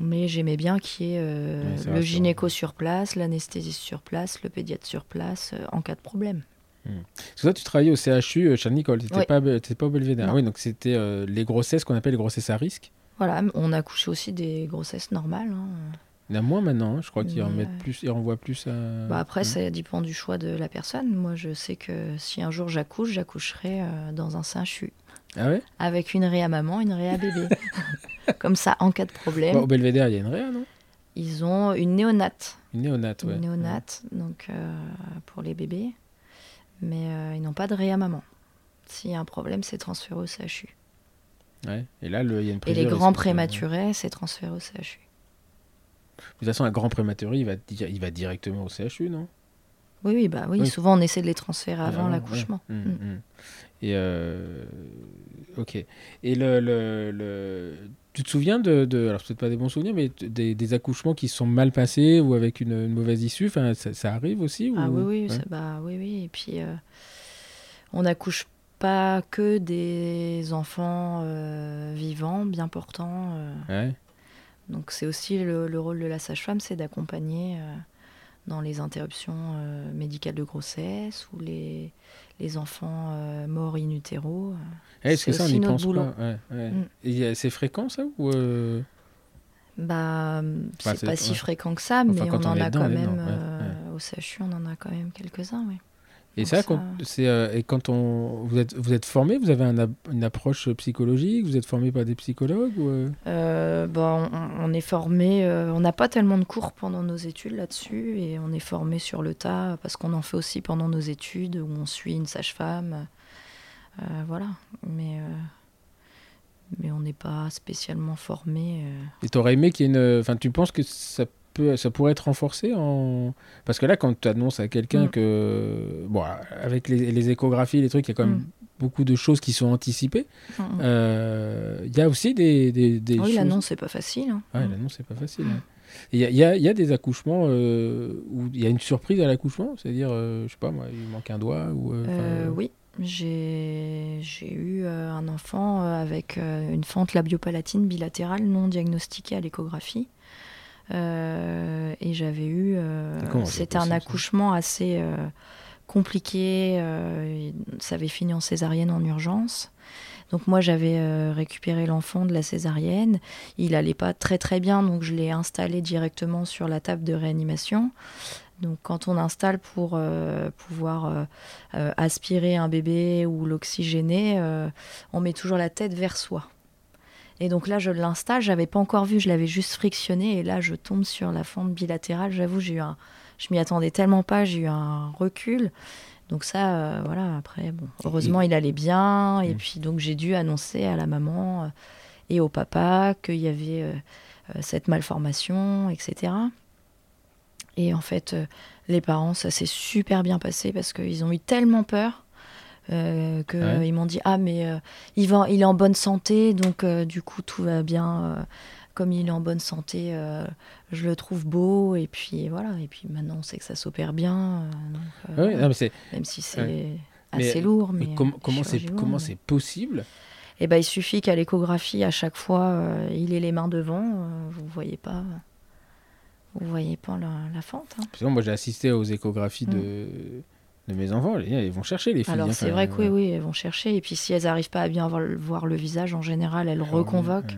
Mais j'aimais bien qu'il y ait euh, le gynéco sur place, l'anesthésiste sur place, le pédiatre sur place, euh, en cas de problème. Parce que toi, tu travaillais au CHU euh, Charles-Nicole, tu n'étais Oui. pas, au Belvédère. Ah oui, donc c'était les grossesses qu'on appelle les grossesses à risque. Voilà, on a couché aussi des grossesses normales. hein. Il y en a moins maintenant, hein, je crois qu'ils remettent euh, plus, ils renvoient plus à. Bah après, ça dépend du choix de la personne. Moi, je sais que si un jour j'accouche, j'accoucherai euh, dans un sein CHU. Ah ouais? Avec une réa maman, une réa bébé. Comme ça, en cas de problème, Bah, Au Belvédère, il y a une réa, non? Ils ont une néonate. Une néonate, ouais. Une néonate, donc euh, pour les bébés. Mais euh, ils n'ont pas de réa maman. S'il y a un problème, c'est transféré au CHU. Ouais. Et là, il y a une Et les grands prématurés, c'est transféré au CHU. De toute façon, un grand prématuré, il va, il va directement au CHU, non? Oui, oui, bah oui, Oui. souvent on essaie de les transférer avant Avant, l'accouchement. ouais. Mm, Mm. mm. Et euh, ok. Et le, le, le- tu te souviens de, de alors peut-être pas des bons souvenirs, mais des, des accouchements qui sont mal passés ou avec une, une mauvaise issue? Enfin, ça, ça arrive aussi Ah ou... oui, oui, Ouais. ça- bah, oui, oui. Et puis, euh, on n'accouche pas que des enfants euh, vivants, bien portants. Ouais. Donc c'est aussi le, le rôle de la sage-femme, c'est d'accompagner euh, dans les interruptions euh, médicales de grossesse ou les, les enfants euh, morts in utero. Eh, Est-ce que C'est ça, on notre pense boulot. pas ouais, ouais. Mm. C'est fréquent ça ou euh, Bah, c'est pas si fréquent que ça, mais on on en a dedans, quand même ouais, au CHU, on en a quand même quelques-uns, oui. Et ça, quand, c'est, euh, et quand on, vous êtes, vous êtes formé, vous avez un une approche psychologique, vous êtes formé par des psychologues ou euh? Euh, bah, on, on est formé, on n'a pas tellement de cours pendant nos études là-dessus, et on est formé sur le tas parce qu'on en fait aussi pendant nos études où on suit une sage-femme, voilà. Mais mais on n'est pas spécialement formé. Et t'aurais aimé qu'il y ait une, enfin, tu penses que ça peut, ça pourrait être renforcé en, parce que là, quand tu annonces à quelqu'un Mm. que, bon, avec les, les échographies, les trucs, il y a quand même Mm. beaucoup de choses qui sont anticipées. Mm. Euh, Il y a aussi des, des, des oui, choses. l'annonce c'est pas facile. hein. Ouais, l'annonce, c'est pas facile. hein. Il y, a- il y a- il y a des accouchements euh, où il y a une surprise à l'accouchement, c'est-à-dire, euh, je sais pas moi, il manque un doigt ou. euh, oui, j'ai j'ai eu un enfant avec une fente labiopalatine bilatérale non diagnostiquée à l'échographie. Euh, et j'avais eu. euh, C'était un accouchement assez euh, compliqué. ça avait fini en césarienne en urgence. Donc moi j'avais euh, récupéré l'enfant de la césarienne. Il allait pas très très bien, donc je l'ai installé directement sur la table de réanimation. Donc quand on installe pour euh, pouvoir euh, aspirer un bébé ou l'oxygéner, on met toujours la tête vers soi. Et donc là, je l'installe, j'avais pas encore vu, je l'avais juste frictionné, et là, je tombe sur la fente bilatérale. J'avoue, j'ai eu un, je m'y attendais tellement pas, j'ai eu un recul. Donc ça, euh, voilà. Après, bon, heureusement, il allait bien, et Mm. puis donc j'ai dû annoncer à la maman euh, et au papa qu'il y avait euh, cette malformation, etc. Et en fait, les parents, ça s'est super bien passé parce qu'ils ont eu tellement peur euh, qu'ils Ouais. m'ont dit Ah, mais euh, il, va, il est en bonne santé, donc euh, du coup, tout va bien. euh, comme il est en bonne santé, je le trouve beau. Et puis voilà. Et puis maintenant, on sait que ça s'opère bien. donc, ouais, voilà. non, mais c'est, Même si c'est ouais. assez Mais- lourd. mais Mais, com- comment c'est, comment possible Eh ben, il suffit qu'à l'échographie, à chaque fois, il ait les mains devant. vous voyez pas, vous voyez pas la, la fente. hein. Que moi, j'ai assisté aux échographies de, de mes enfants. Ils vont chercher les filles. Alors hein, c'est vrai que oui, oui, elles vont chercher. Et puis si elles n'arrivent pas à bien voir, le- visage, en général, elles Ah, reconvoquent.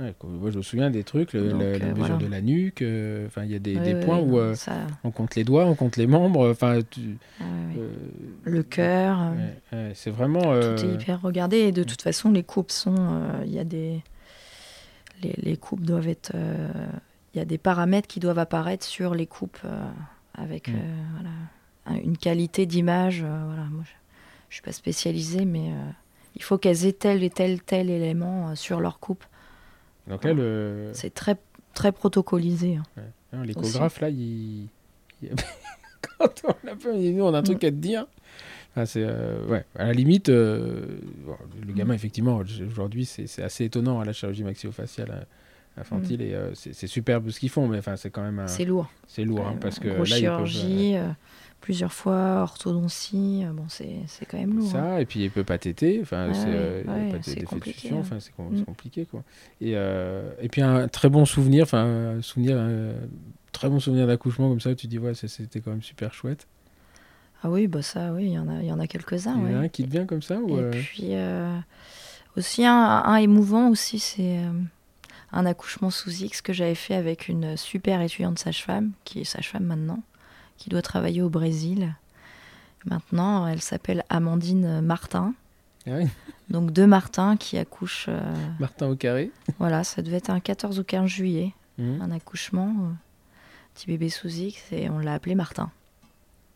ouais. Moi, je me souviens des trucs, le- Donc, la, la euh, mesure voilà. de la nuque, euh, enfin, il y a des, points où euh, ça, on compte les doigts, on compte les membres, enfin, tu- euh, le cœur, euh, ouais, ouais, c'est vraiment. euh, tout est hyper regardé. Et de toute façon, les coupes sont. euh, Il y a des. Les, les coupes doivent être. euh, Il y a des paramètres qui doivent apparaître sur les coupes euh, avec Mm. euh, voilà, une qualité d'image. euh, voilà. Moi, je, je suis pas spécialisée, mais euh, il faut qu'elles aient tel et tel tel élément euh, sur leur coupe. Donc là, le C'est très très protocolisé. hein. hein, l'échographe, là, il. Quand on l'appelle, il dit nous, on a un truc à te dire. C'est euh, ouais, à la limite, euh, bon, le gamin effectivement aujourd'hui c'est c'est assez étonnant à la chirurgie maxillofaciale infantile et euh, c'est superbe ce qu'ils font, mais enfin c'est quand même un- C'est lourd. c'est lourd hein, parce que là grosse ils peuvent, chirurgie, plusieurs fois, orthodontie. euh, bon, c'est quand même lourd. hein. ça et puis il peut pas téter, enfin Ouais, c'est euh, ouais, compliqué, hein. enfin c'est com- Mm. c'est compliqué quoi. Et euh, et puis un très bon souvenir, enfin souvenir très bon souvenir d'accouchement comme ça, tu dis ouais c'était quand même super chouette. Ah oui, bah ça, oui, il y en a, il y en a quelques-uns. il y en a ouais. un qui te vient comme ça ou Et euh, puis aussi un, un émouvant aussi, c'est un accouchement sous X que j'avais fait avec une super étudiante sage-femme, qui est sage-femme maintenant, qui doit travailler au Brésil. Maintenant, elle s'appelle Amandine Martin. ah oui, Donc deux Martins qui accouchent. euh, Martin au carré. voilà, ça devait être un 14 ou 15 juillet, Mhm. un accouchement. euh, petit bébé sous X et on l'a appelé Martin.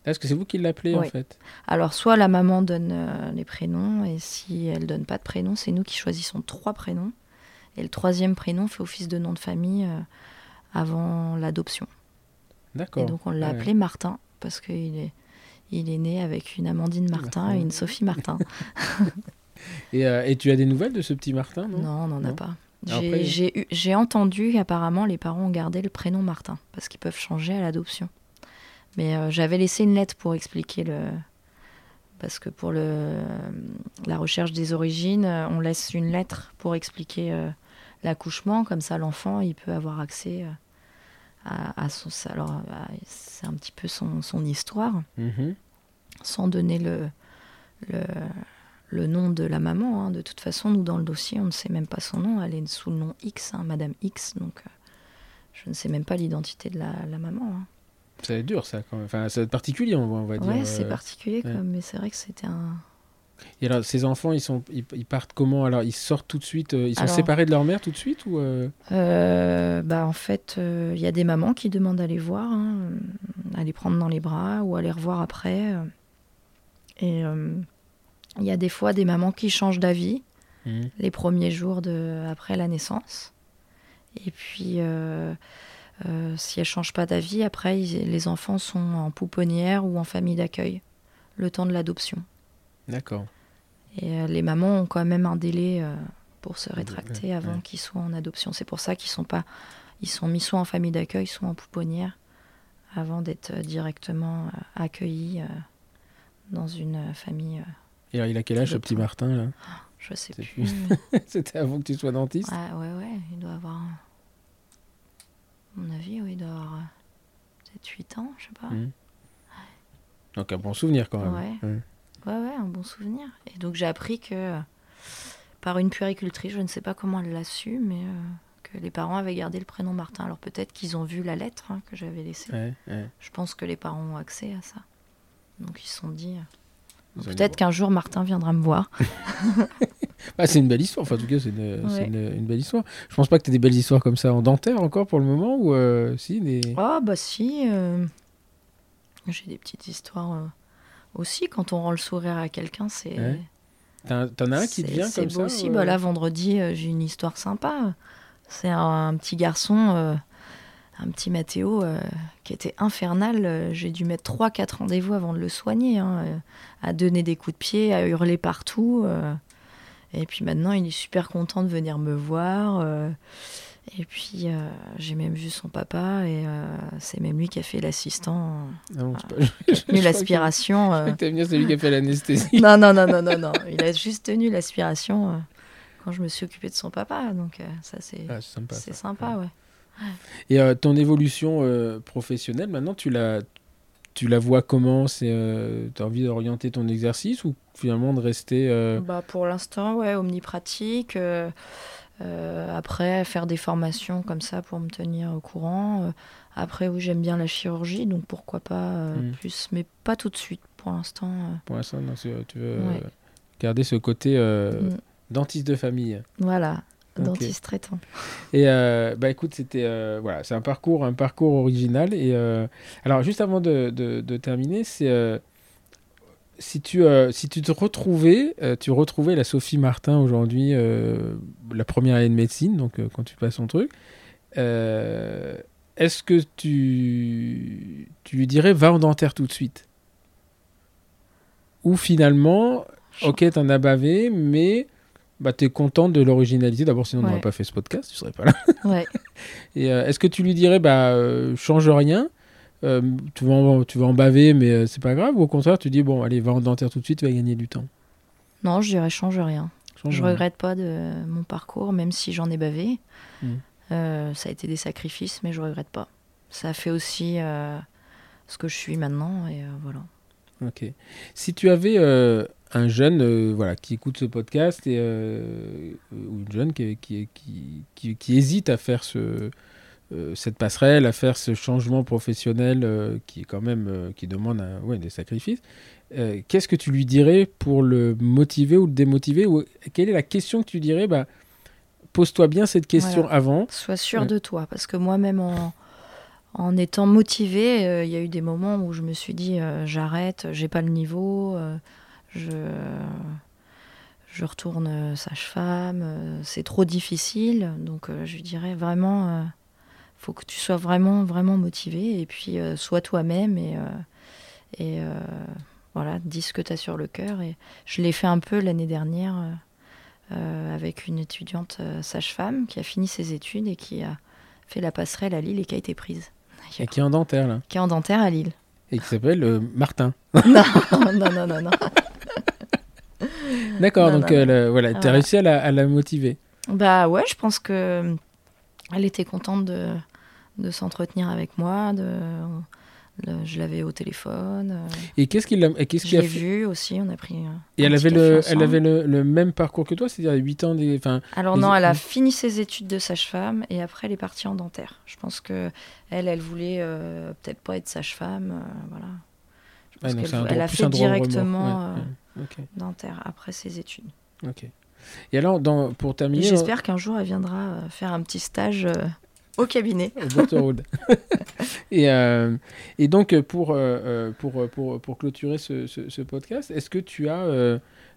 Est-ce que c'est vous qui l'appelez en fait Alors, soit la maman donne euh, les prénoms, et si elle donne pas de prénom, c'est nous qui choisissons trois prénoms. Et le troisième prénom fait office de nom de famille avant l'adoption. D'accord. Et donc, on l'a ouais. appelé Martin, parce qu'il est, il est né avec une Amandine Martin et une Sophie Martin. Et, euh, et tu as des nouvelles de ce petit Martin non, non, on n'en a pas. J'ai- entendu qu'apparemment les parents ont gardé le prénom Martin, parce qu'ils peuvent changer à l'adoption. Mais euh, j'avais laissé une lettre pour expliquer le. Parce que pour le, la recherche des origines, euh, on laisse une lettre pour expliquer euh, l'accouchement, comme ça l'enfant il peut avoir accès à, à son. Alors c'est un petit peu son, son histoire, Mhm. sans donner le, le, le nom de la maman. hein. De toute façon, nous, dans le dossier, on ne sait même pas son nom. Elle est sous le nom X, hein, Madame X. Donc, euh, je ne sais même pas l'identité de la, la maman. hein. Ça va être dur ça quand même. Enfin, ça va être particulier on va, on va dire. Ouais, c'est euh. particulier, ouais. comme, mais c'est vrai que c'était un. Et alors ces enfants ils sont ils, ils partent comment? Alors ils sortent tout de suite euh, ils sont Alors- séparés de leur mère tout de suite ou euh, Euh, bah, en fait, il y a des mamans qui demandent à les voir, hein, à les prendre dans les bras ou à les revoir après. Et il y a des fois des mamans qui changent d'avis. Mhm. les premiers jours de, après la naissance. Et puis, si elles ne changent pas d'avis, après, ils- les enfants sont en pouponnière ou en famille d'accueil, le temps de l'adoption. D'accord. Et euh, les mamans ont quand même un délai euh, pour se rétracter ouais, avant ouais. qu'ils soient en adoption. C'est pour ça qu'ils sont pas, ils sont mis soit en famille d'accueil, soit en pouponnière, avant d'être euh, directement accueillis dans une famille. Et alors il a quel âge ce petit. Martin là? Je sais plus. C'était avant que tu sois dentiste? Ouais, ouais, ouais, il doit avoir. À mon avis, oui, il doit avoir peut-être 8 ans, je sais pas. Mhm. Donc un bon souvenir quand même. Ouais. Ouais. Ouais, ouais, un bon souvenir. Et donc j'ai appris que euh, par une puéricultrice, je ne sais pas comment elle l'a su, mais euh, que les parents avaient gardé le prénom Martin. Alors peut-être qu'ils ont vu la lettre hein, que j'avais laissée. Ouais, ouais. Je pense que les parents ont accès à ça. Donc ils se sont dit. euh, Peut-être qu'un jour Martin viendra me voir. Ah, c'est une belle histoire. Enfin, en tout cas, c'est une, c'est Ouais. une- une belle histoire. Je pense pas que tu aies des belles histoires comme ça en dentaire encore pour le moment ou euh, si des. Ah bah si, j'ai des petites histoires aussi. Quand on rend le sourire à quelqu'un, c'est Ouais. T'en as un qui te c'est- vient c'est comme beau ça aussi. Bah euh, là vendredi, euh, j'ai une histoire sympa. C'est un, un petit garçon, euh, un petit Mathéo euh, qui était infernal. Euh, J'ai dû mettre 3-4 rendez-vous avant de le soigner, hein, euh, à donner des coups de pied, à hurler partout. euh. Et puis maintenant, il est super content de venir me voir. Et puis, euh, j'ai même vu son papa, et euh, c'est même lui qui a fait l'assistant, ah non, c'est pas- euh, crois tenu l'aspiration. euh. que t'as venir, c'est lui qui a fait l'anesthésie. Non, non, non, non, non, non. Il a juste tenu l'aspiration euh, quand je me suis occupée de son papa. Donc, euh, ça, c'est Ah, c'est sympa. c'est ça. sympa, ouais. Et euh, ton évolution euh, professionnelle, maintenant, tu la, tu la vois comment? C'est, euh, T'as envie d'orienter ton exercice ou finalement de rester. euh, Bah, pour l'instant, ouais, omnipratique. Euh, après, faire des formations comme ça pour me tenir au courant. Euh, après, oui, j'aime bien la chirurgie, donc pourquoi pas euh, Mm. plus, mais pas tout de suite pour l'instant. Pour l'instant, tu veux Ouais. garder ce côté Mm. dentiste de famille. Voilà, dentiste traitant. Et bah écoute, c'était voilà, c'est un parcours, un parcours original. Et alors juste avant de, de- de terminer, c'est si tu euh, si tu te retrouvais, euh, tu retrouvais la Sophie Martin aujourd'hui, euh, la première année de médecine, donc quand tu passes ton truc. est-ce que tu, tu lui dirais va en dentaire tout de suite? Ou finalement, ok, t'en as bavé, mais bah, t'es contente de l'originalité. D'abord, sinon on Ouais. n'aurait pas fait ce podcast, tu serais pas là. Ouais. Et est-ce que tu lui dirais, bah, change rien euh, tu, vas en, tu vas en baver, mais euh, c'est pas grave Ou au contraire, tu dis, bon, allez, va en dentaire tout de suite, tu vas gagner du temps Non, je dirais change rien. Change Je rien. regrette pas de mon parcours, même si j'en ai bavé. Mm. Euh, ça a été des sacrifices, mais je regrette pas. Ça a fait aussi euh, ce que je suis maintenant, et voilà. Ok. Si tu avais un jeune euh, voilà, qui écoute ce podcast et, euh, ou une jeune qui, qui, qui- qui hésite à faire ce, euh, cette passerelle, à faire ce changement professionnel euh, qui est quand même euh, qui demande un- ouais, des sacrifices, qu'est-ce que tu lui dirais pour le motiver ou le démotiver ou quelle est la question que tu dirais? Bah, Pose-toi bien cette question Voilà. avant. Sois sûr de toi, parce que moi-même en, en étant motivée, il y a eu des moments où je me suis dit j'arrête, j'ai pas le niveau, je, je retourne sage-femme, c'est trop difficile. Donc euh, je lui dirais vraiment, euh, faut que tu sois vraiment, vraiment motivé et puis euh, sois toi-même et, euh, et euh, voilà, dis ce que tu as sur le cœur. Et je l'ai fait un peu l'année dernière. avec une étudiante sage-femme qui a fini ses études et qui a fait la passerelle à Lille et qui a été prise. Et qui est en dentaire, là. Qui est en dentaire à Lille. Et qui s'appelle euh, Martin. non, non, non, non, non. D'accord, donc non, euh, le- voilà, tu as Voilà. réussi à la, à la motiver. Bah ouais, je pense que elle était contente de, de s'entretenir avec moi. De, le- je l'avais au téléphone. euh, Et qu'est-ce qu'il a, et qu'est-ce je qu'il a l'ai fait vu aussi. On a pris. Et un elle avait, le, elle avait le, le même parcours que toi, c'est-à-dire 8 ans, des, Alors Les- non, elle a fini ses études de sage-femme et après elle est partie en dentaire. Je pense que elle, elle voulait euh, peut-être pas être sage-femme, euh, voilà. Je pense donc un elle a fait directement Ouais, euh, ouais. Ok, dentaire après ses études. ok. Et alors, dans, pour terminer, J'espère qu'un jour elle viendra faire un petit stage au cabinet. au et, euh, et donc, pour, euh, euh, pour, pour, pour clôturer ce, ce, ce podcast, est-ce que tu as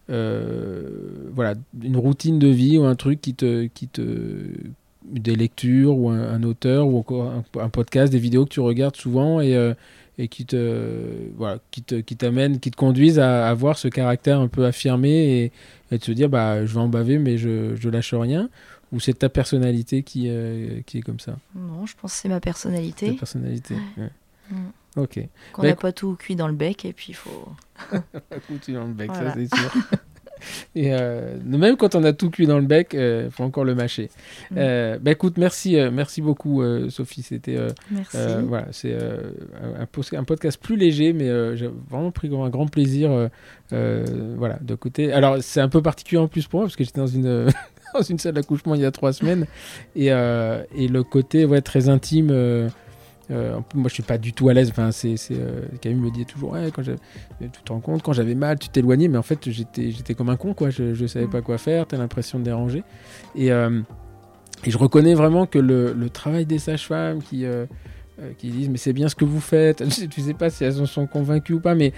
euh, voilà, une routine de vie ou un truc qui te, qui te des lectures ou un, un auteur ou encore un, un podcast, des vidéos que tu regardes souvent et, et qui te voilà, qui te qui t'amènent, qui te conduisent à avoir ce caractère un peu affirmé et, et de se dire bah je vais en baver mais je je lâche rien ou c'est ta personnalité qui euh, qui est comme ça? Non, je pense que c'est ma ta personnalité. personnalité ouais. Mm. ok Qu'on n'a pas tout cuit dans le bec et puis il faut. Écoute, dans le bec Voilà. ça c'est sûr et euh, même quand on a tout cuit dans le bec il faut encore le mâcher Mm. Euh, bah écoute merci euh, merci beaucoup euh, Sophie c'était euh. Euh, voilà, c'est euh, un, podcast plus léger, mais euh, j'ai vraiment pris un grand plaisir euh, euh, voilà, de côté. Alors, c'est un peu particulier en plus pour moi, parce que j'étais dans une, dans une salle d'accouchement il y a trois semaines, et, euh, et le côté ouais, très intime. Euh, moi, je suis pas du tout à l'aise. Enfin, c'est, euh, Camille me dit toujours, ouais, quand tu te rends compte, quand j'avais mal, tu t'éloignais, mais en fait, j'étais, j'étais comme un con, quoi. Je, je savais Mm. pas quoi faire. T'as l'impression de déranger. Et, euh, et je reconnais vraiment que le, le travail des sages-femmes qui, qui disent, mais c'est bien ce que vous faites. Tu sais pas si elles en sont convaincues ou pas, mais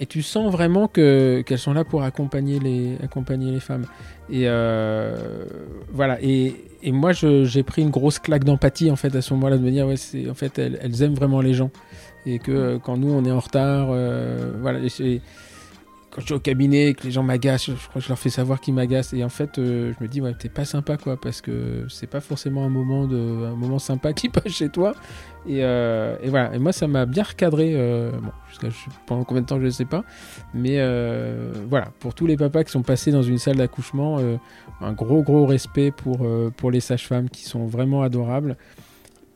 et tu sens vraiment que qu'elles sont là pour accompagner les accompagner les femmes. Et euh, voilà. Et, et moi, j'ai pris une grosse claque d'empathie en fait à ce moment-là de me dire, ouais, c'est en fait elles, aiment vraiment les gens et que euh, quand nous on est en retard, euh, voilà. Je suis au cabinet, que les gens m'agacent, je, crois que je leur fais savoir qu'ils m'agacent. Et en fait, euh, je me dis, ouais, t'es pas sympa, quoi, parce que c'est pas forcément un moment, de, un moment sympa qui passe chez toi. Et, euh, et voilà. Et moi, ça m'a bien recadré. euh, bon, jusqu'à pendant combien de temps, je ne sais pas. Mais voilà, pour tous les papas qui sont passés dans une salle d'accouchement, un gros, gros respect pour, pour les sages-femmes qui sont vraiment adorables.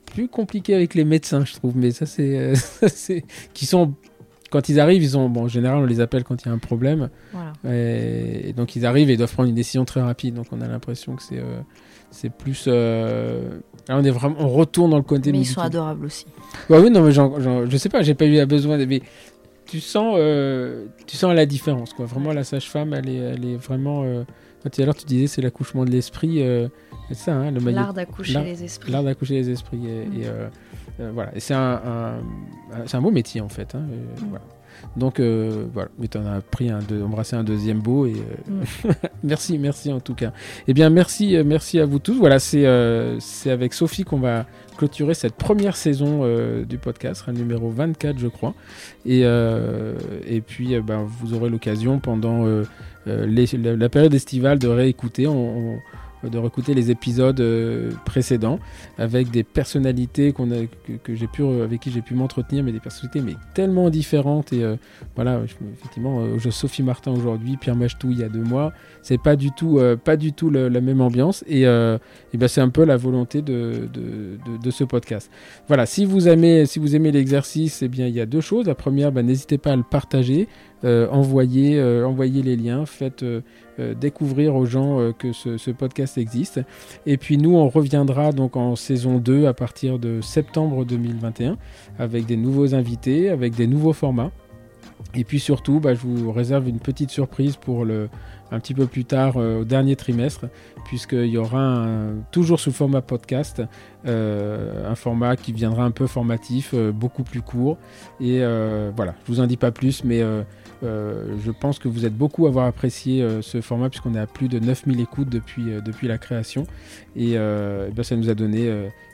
Plus compliqué avec les médecins, je trouve, mais ça, c'est. ça, c'est- qui sont quand ils arrivent, ils ont, bon, en général, on les appelle quand il y a un problème. Voilà. Et, donc ils arrivent et ils doivent prendre une décision très rapide. Donc on a l'impression que c'est euh, c'est plus. euh, Là, on est vraiment, on retourne dans le côté. Mais ils sont adorables aussi. Ouais, oui, non, mais j'en- j'en- je sais pas, j'ai pas eu besoin. De, mais tu sens, euh, tu sens la différence, quoi. Vraiment, la sage-femme, elle est, elle est vraiment. Euh, tout à l'heure, tu disais, c'est l'accouchement de l'esprit. c'est ça, hein, le L'art d'accoucher les esprits. L'art d'accoucher les esprits. Et, Mm. et, voilà. Et c'est un, un- un- un beau métier, en fait. hein, euh, Mm. voilà. Donc, euh, voilà. Mais tu en as pris un, deux, embrassé un deuxième beau. Et, euh, merci, merci en tout cas. Eh bien, merci, euh, merci à vous tous. Voilà, c'est euh, c'est avec Sophie qu'on va clôturer cette première saison euh, du podcast, le numéro 24, je crois. Et, euh, et puis, euh, ben, vous aurez l'occasion pendant euh, euh, les- la, la période estivale de réécouter. on- on- de réécouter les épisodes euh, précédents avec des personnalités a, que, j'ai pu, avec qui j'ai pu m'entretenir, mais des personnalités mais tellement différentes. Et euh, voilà, effectivement, euh, je- Sophie Martin aujourd'hui, Pierre Machetou il y a deux mois, c'est pas du tout, pas du tout la même ambiance. Et, et ben c'est un peu la volonté de, de, de- de ce podcast. Voilà, si vous aimez, si vous aimez l'exercice, eh bien il y a deux choses. La première, ben, n'hésitez pas à le partager, envoyez, euh, envoyez les liens, faites euh, euh, découvrir aux gens euh, que ce, podcast existe. Et puis nous, on reviendra donc en saison 2 à partir de septembre 2021 avec des nouveaux invités, avec des nouveaux formats. Et puis surtout, bah, je vous réserve une petite surprise pour le, un petit peu plus tard euh, au dernier trimestre, puisqu'il y aura toujours sous format podcast, euh, un format qui viendra un peu formatif, euh, beaucoup plus court. Et euh, voilà, je vous en dis pas plus, mais euh, je pense que vous êtes beaucoup à avoir apprécié euh, ce format, puisqu'on est à plus de 9000 écoutes depuis, euh, depuis la création. Et eh ben, ça nous a donné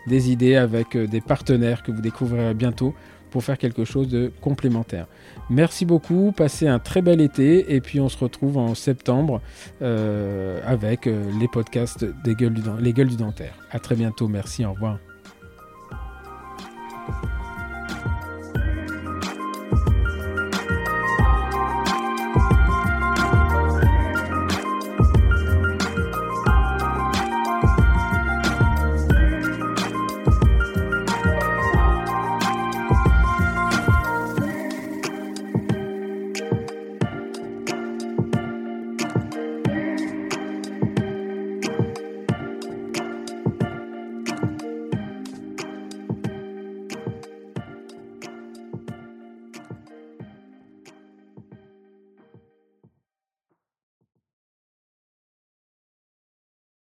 des idées avec des partenaires que vous découvrirez bientôt pour faire quelque chose de complémentaire. Merci beaucoup, passez un très bel été et puis on se retrouve en septembre avec les podcasts des gueules les gueules du dentaire. À très bientôt, merci, au revoir.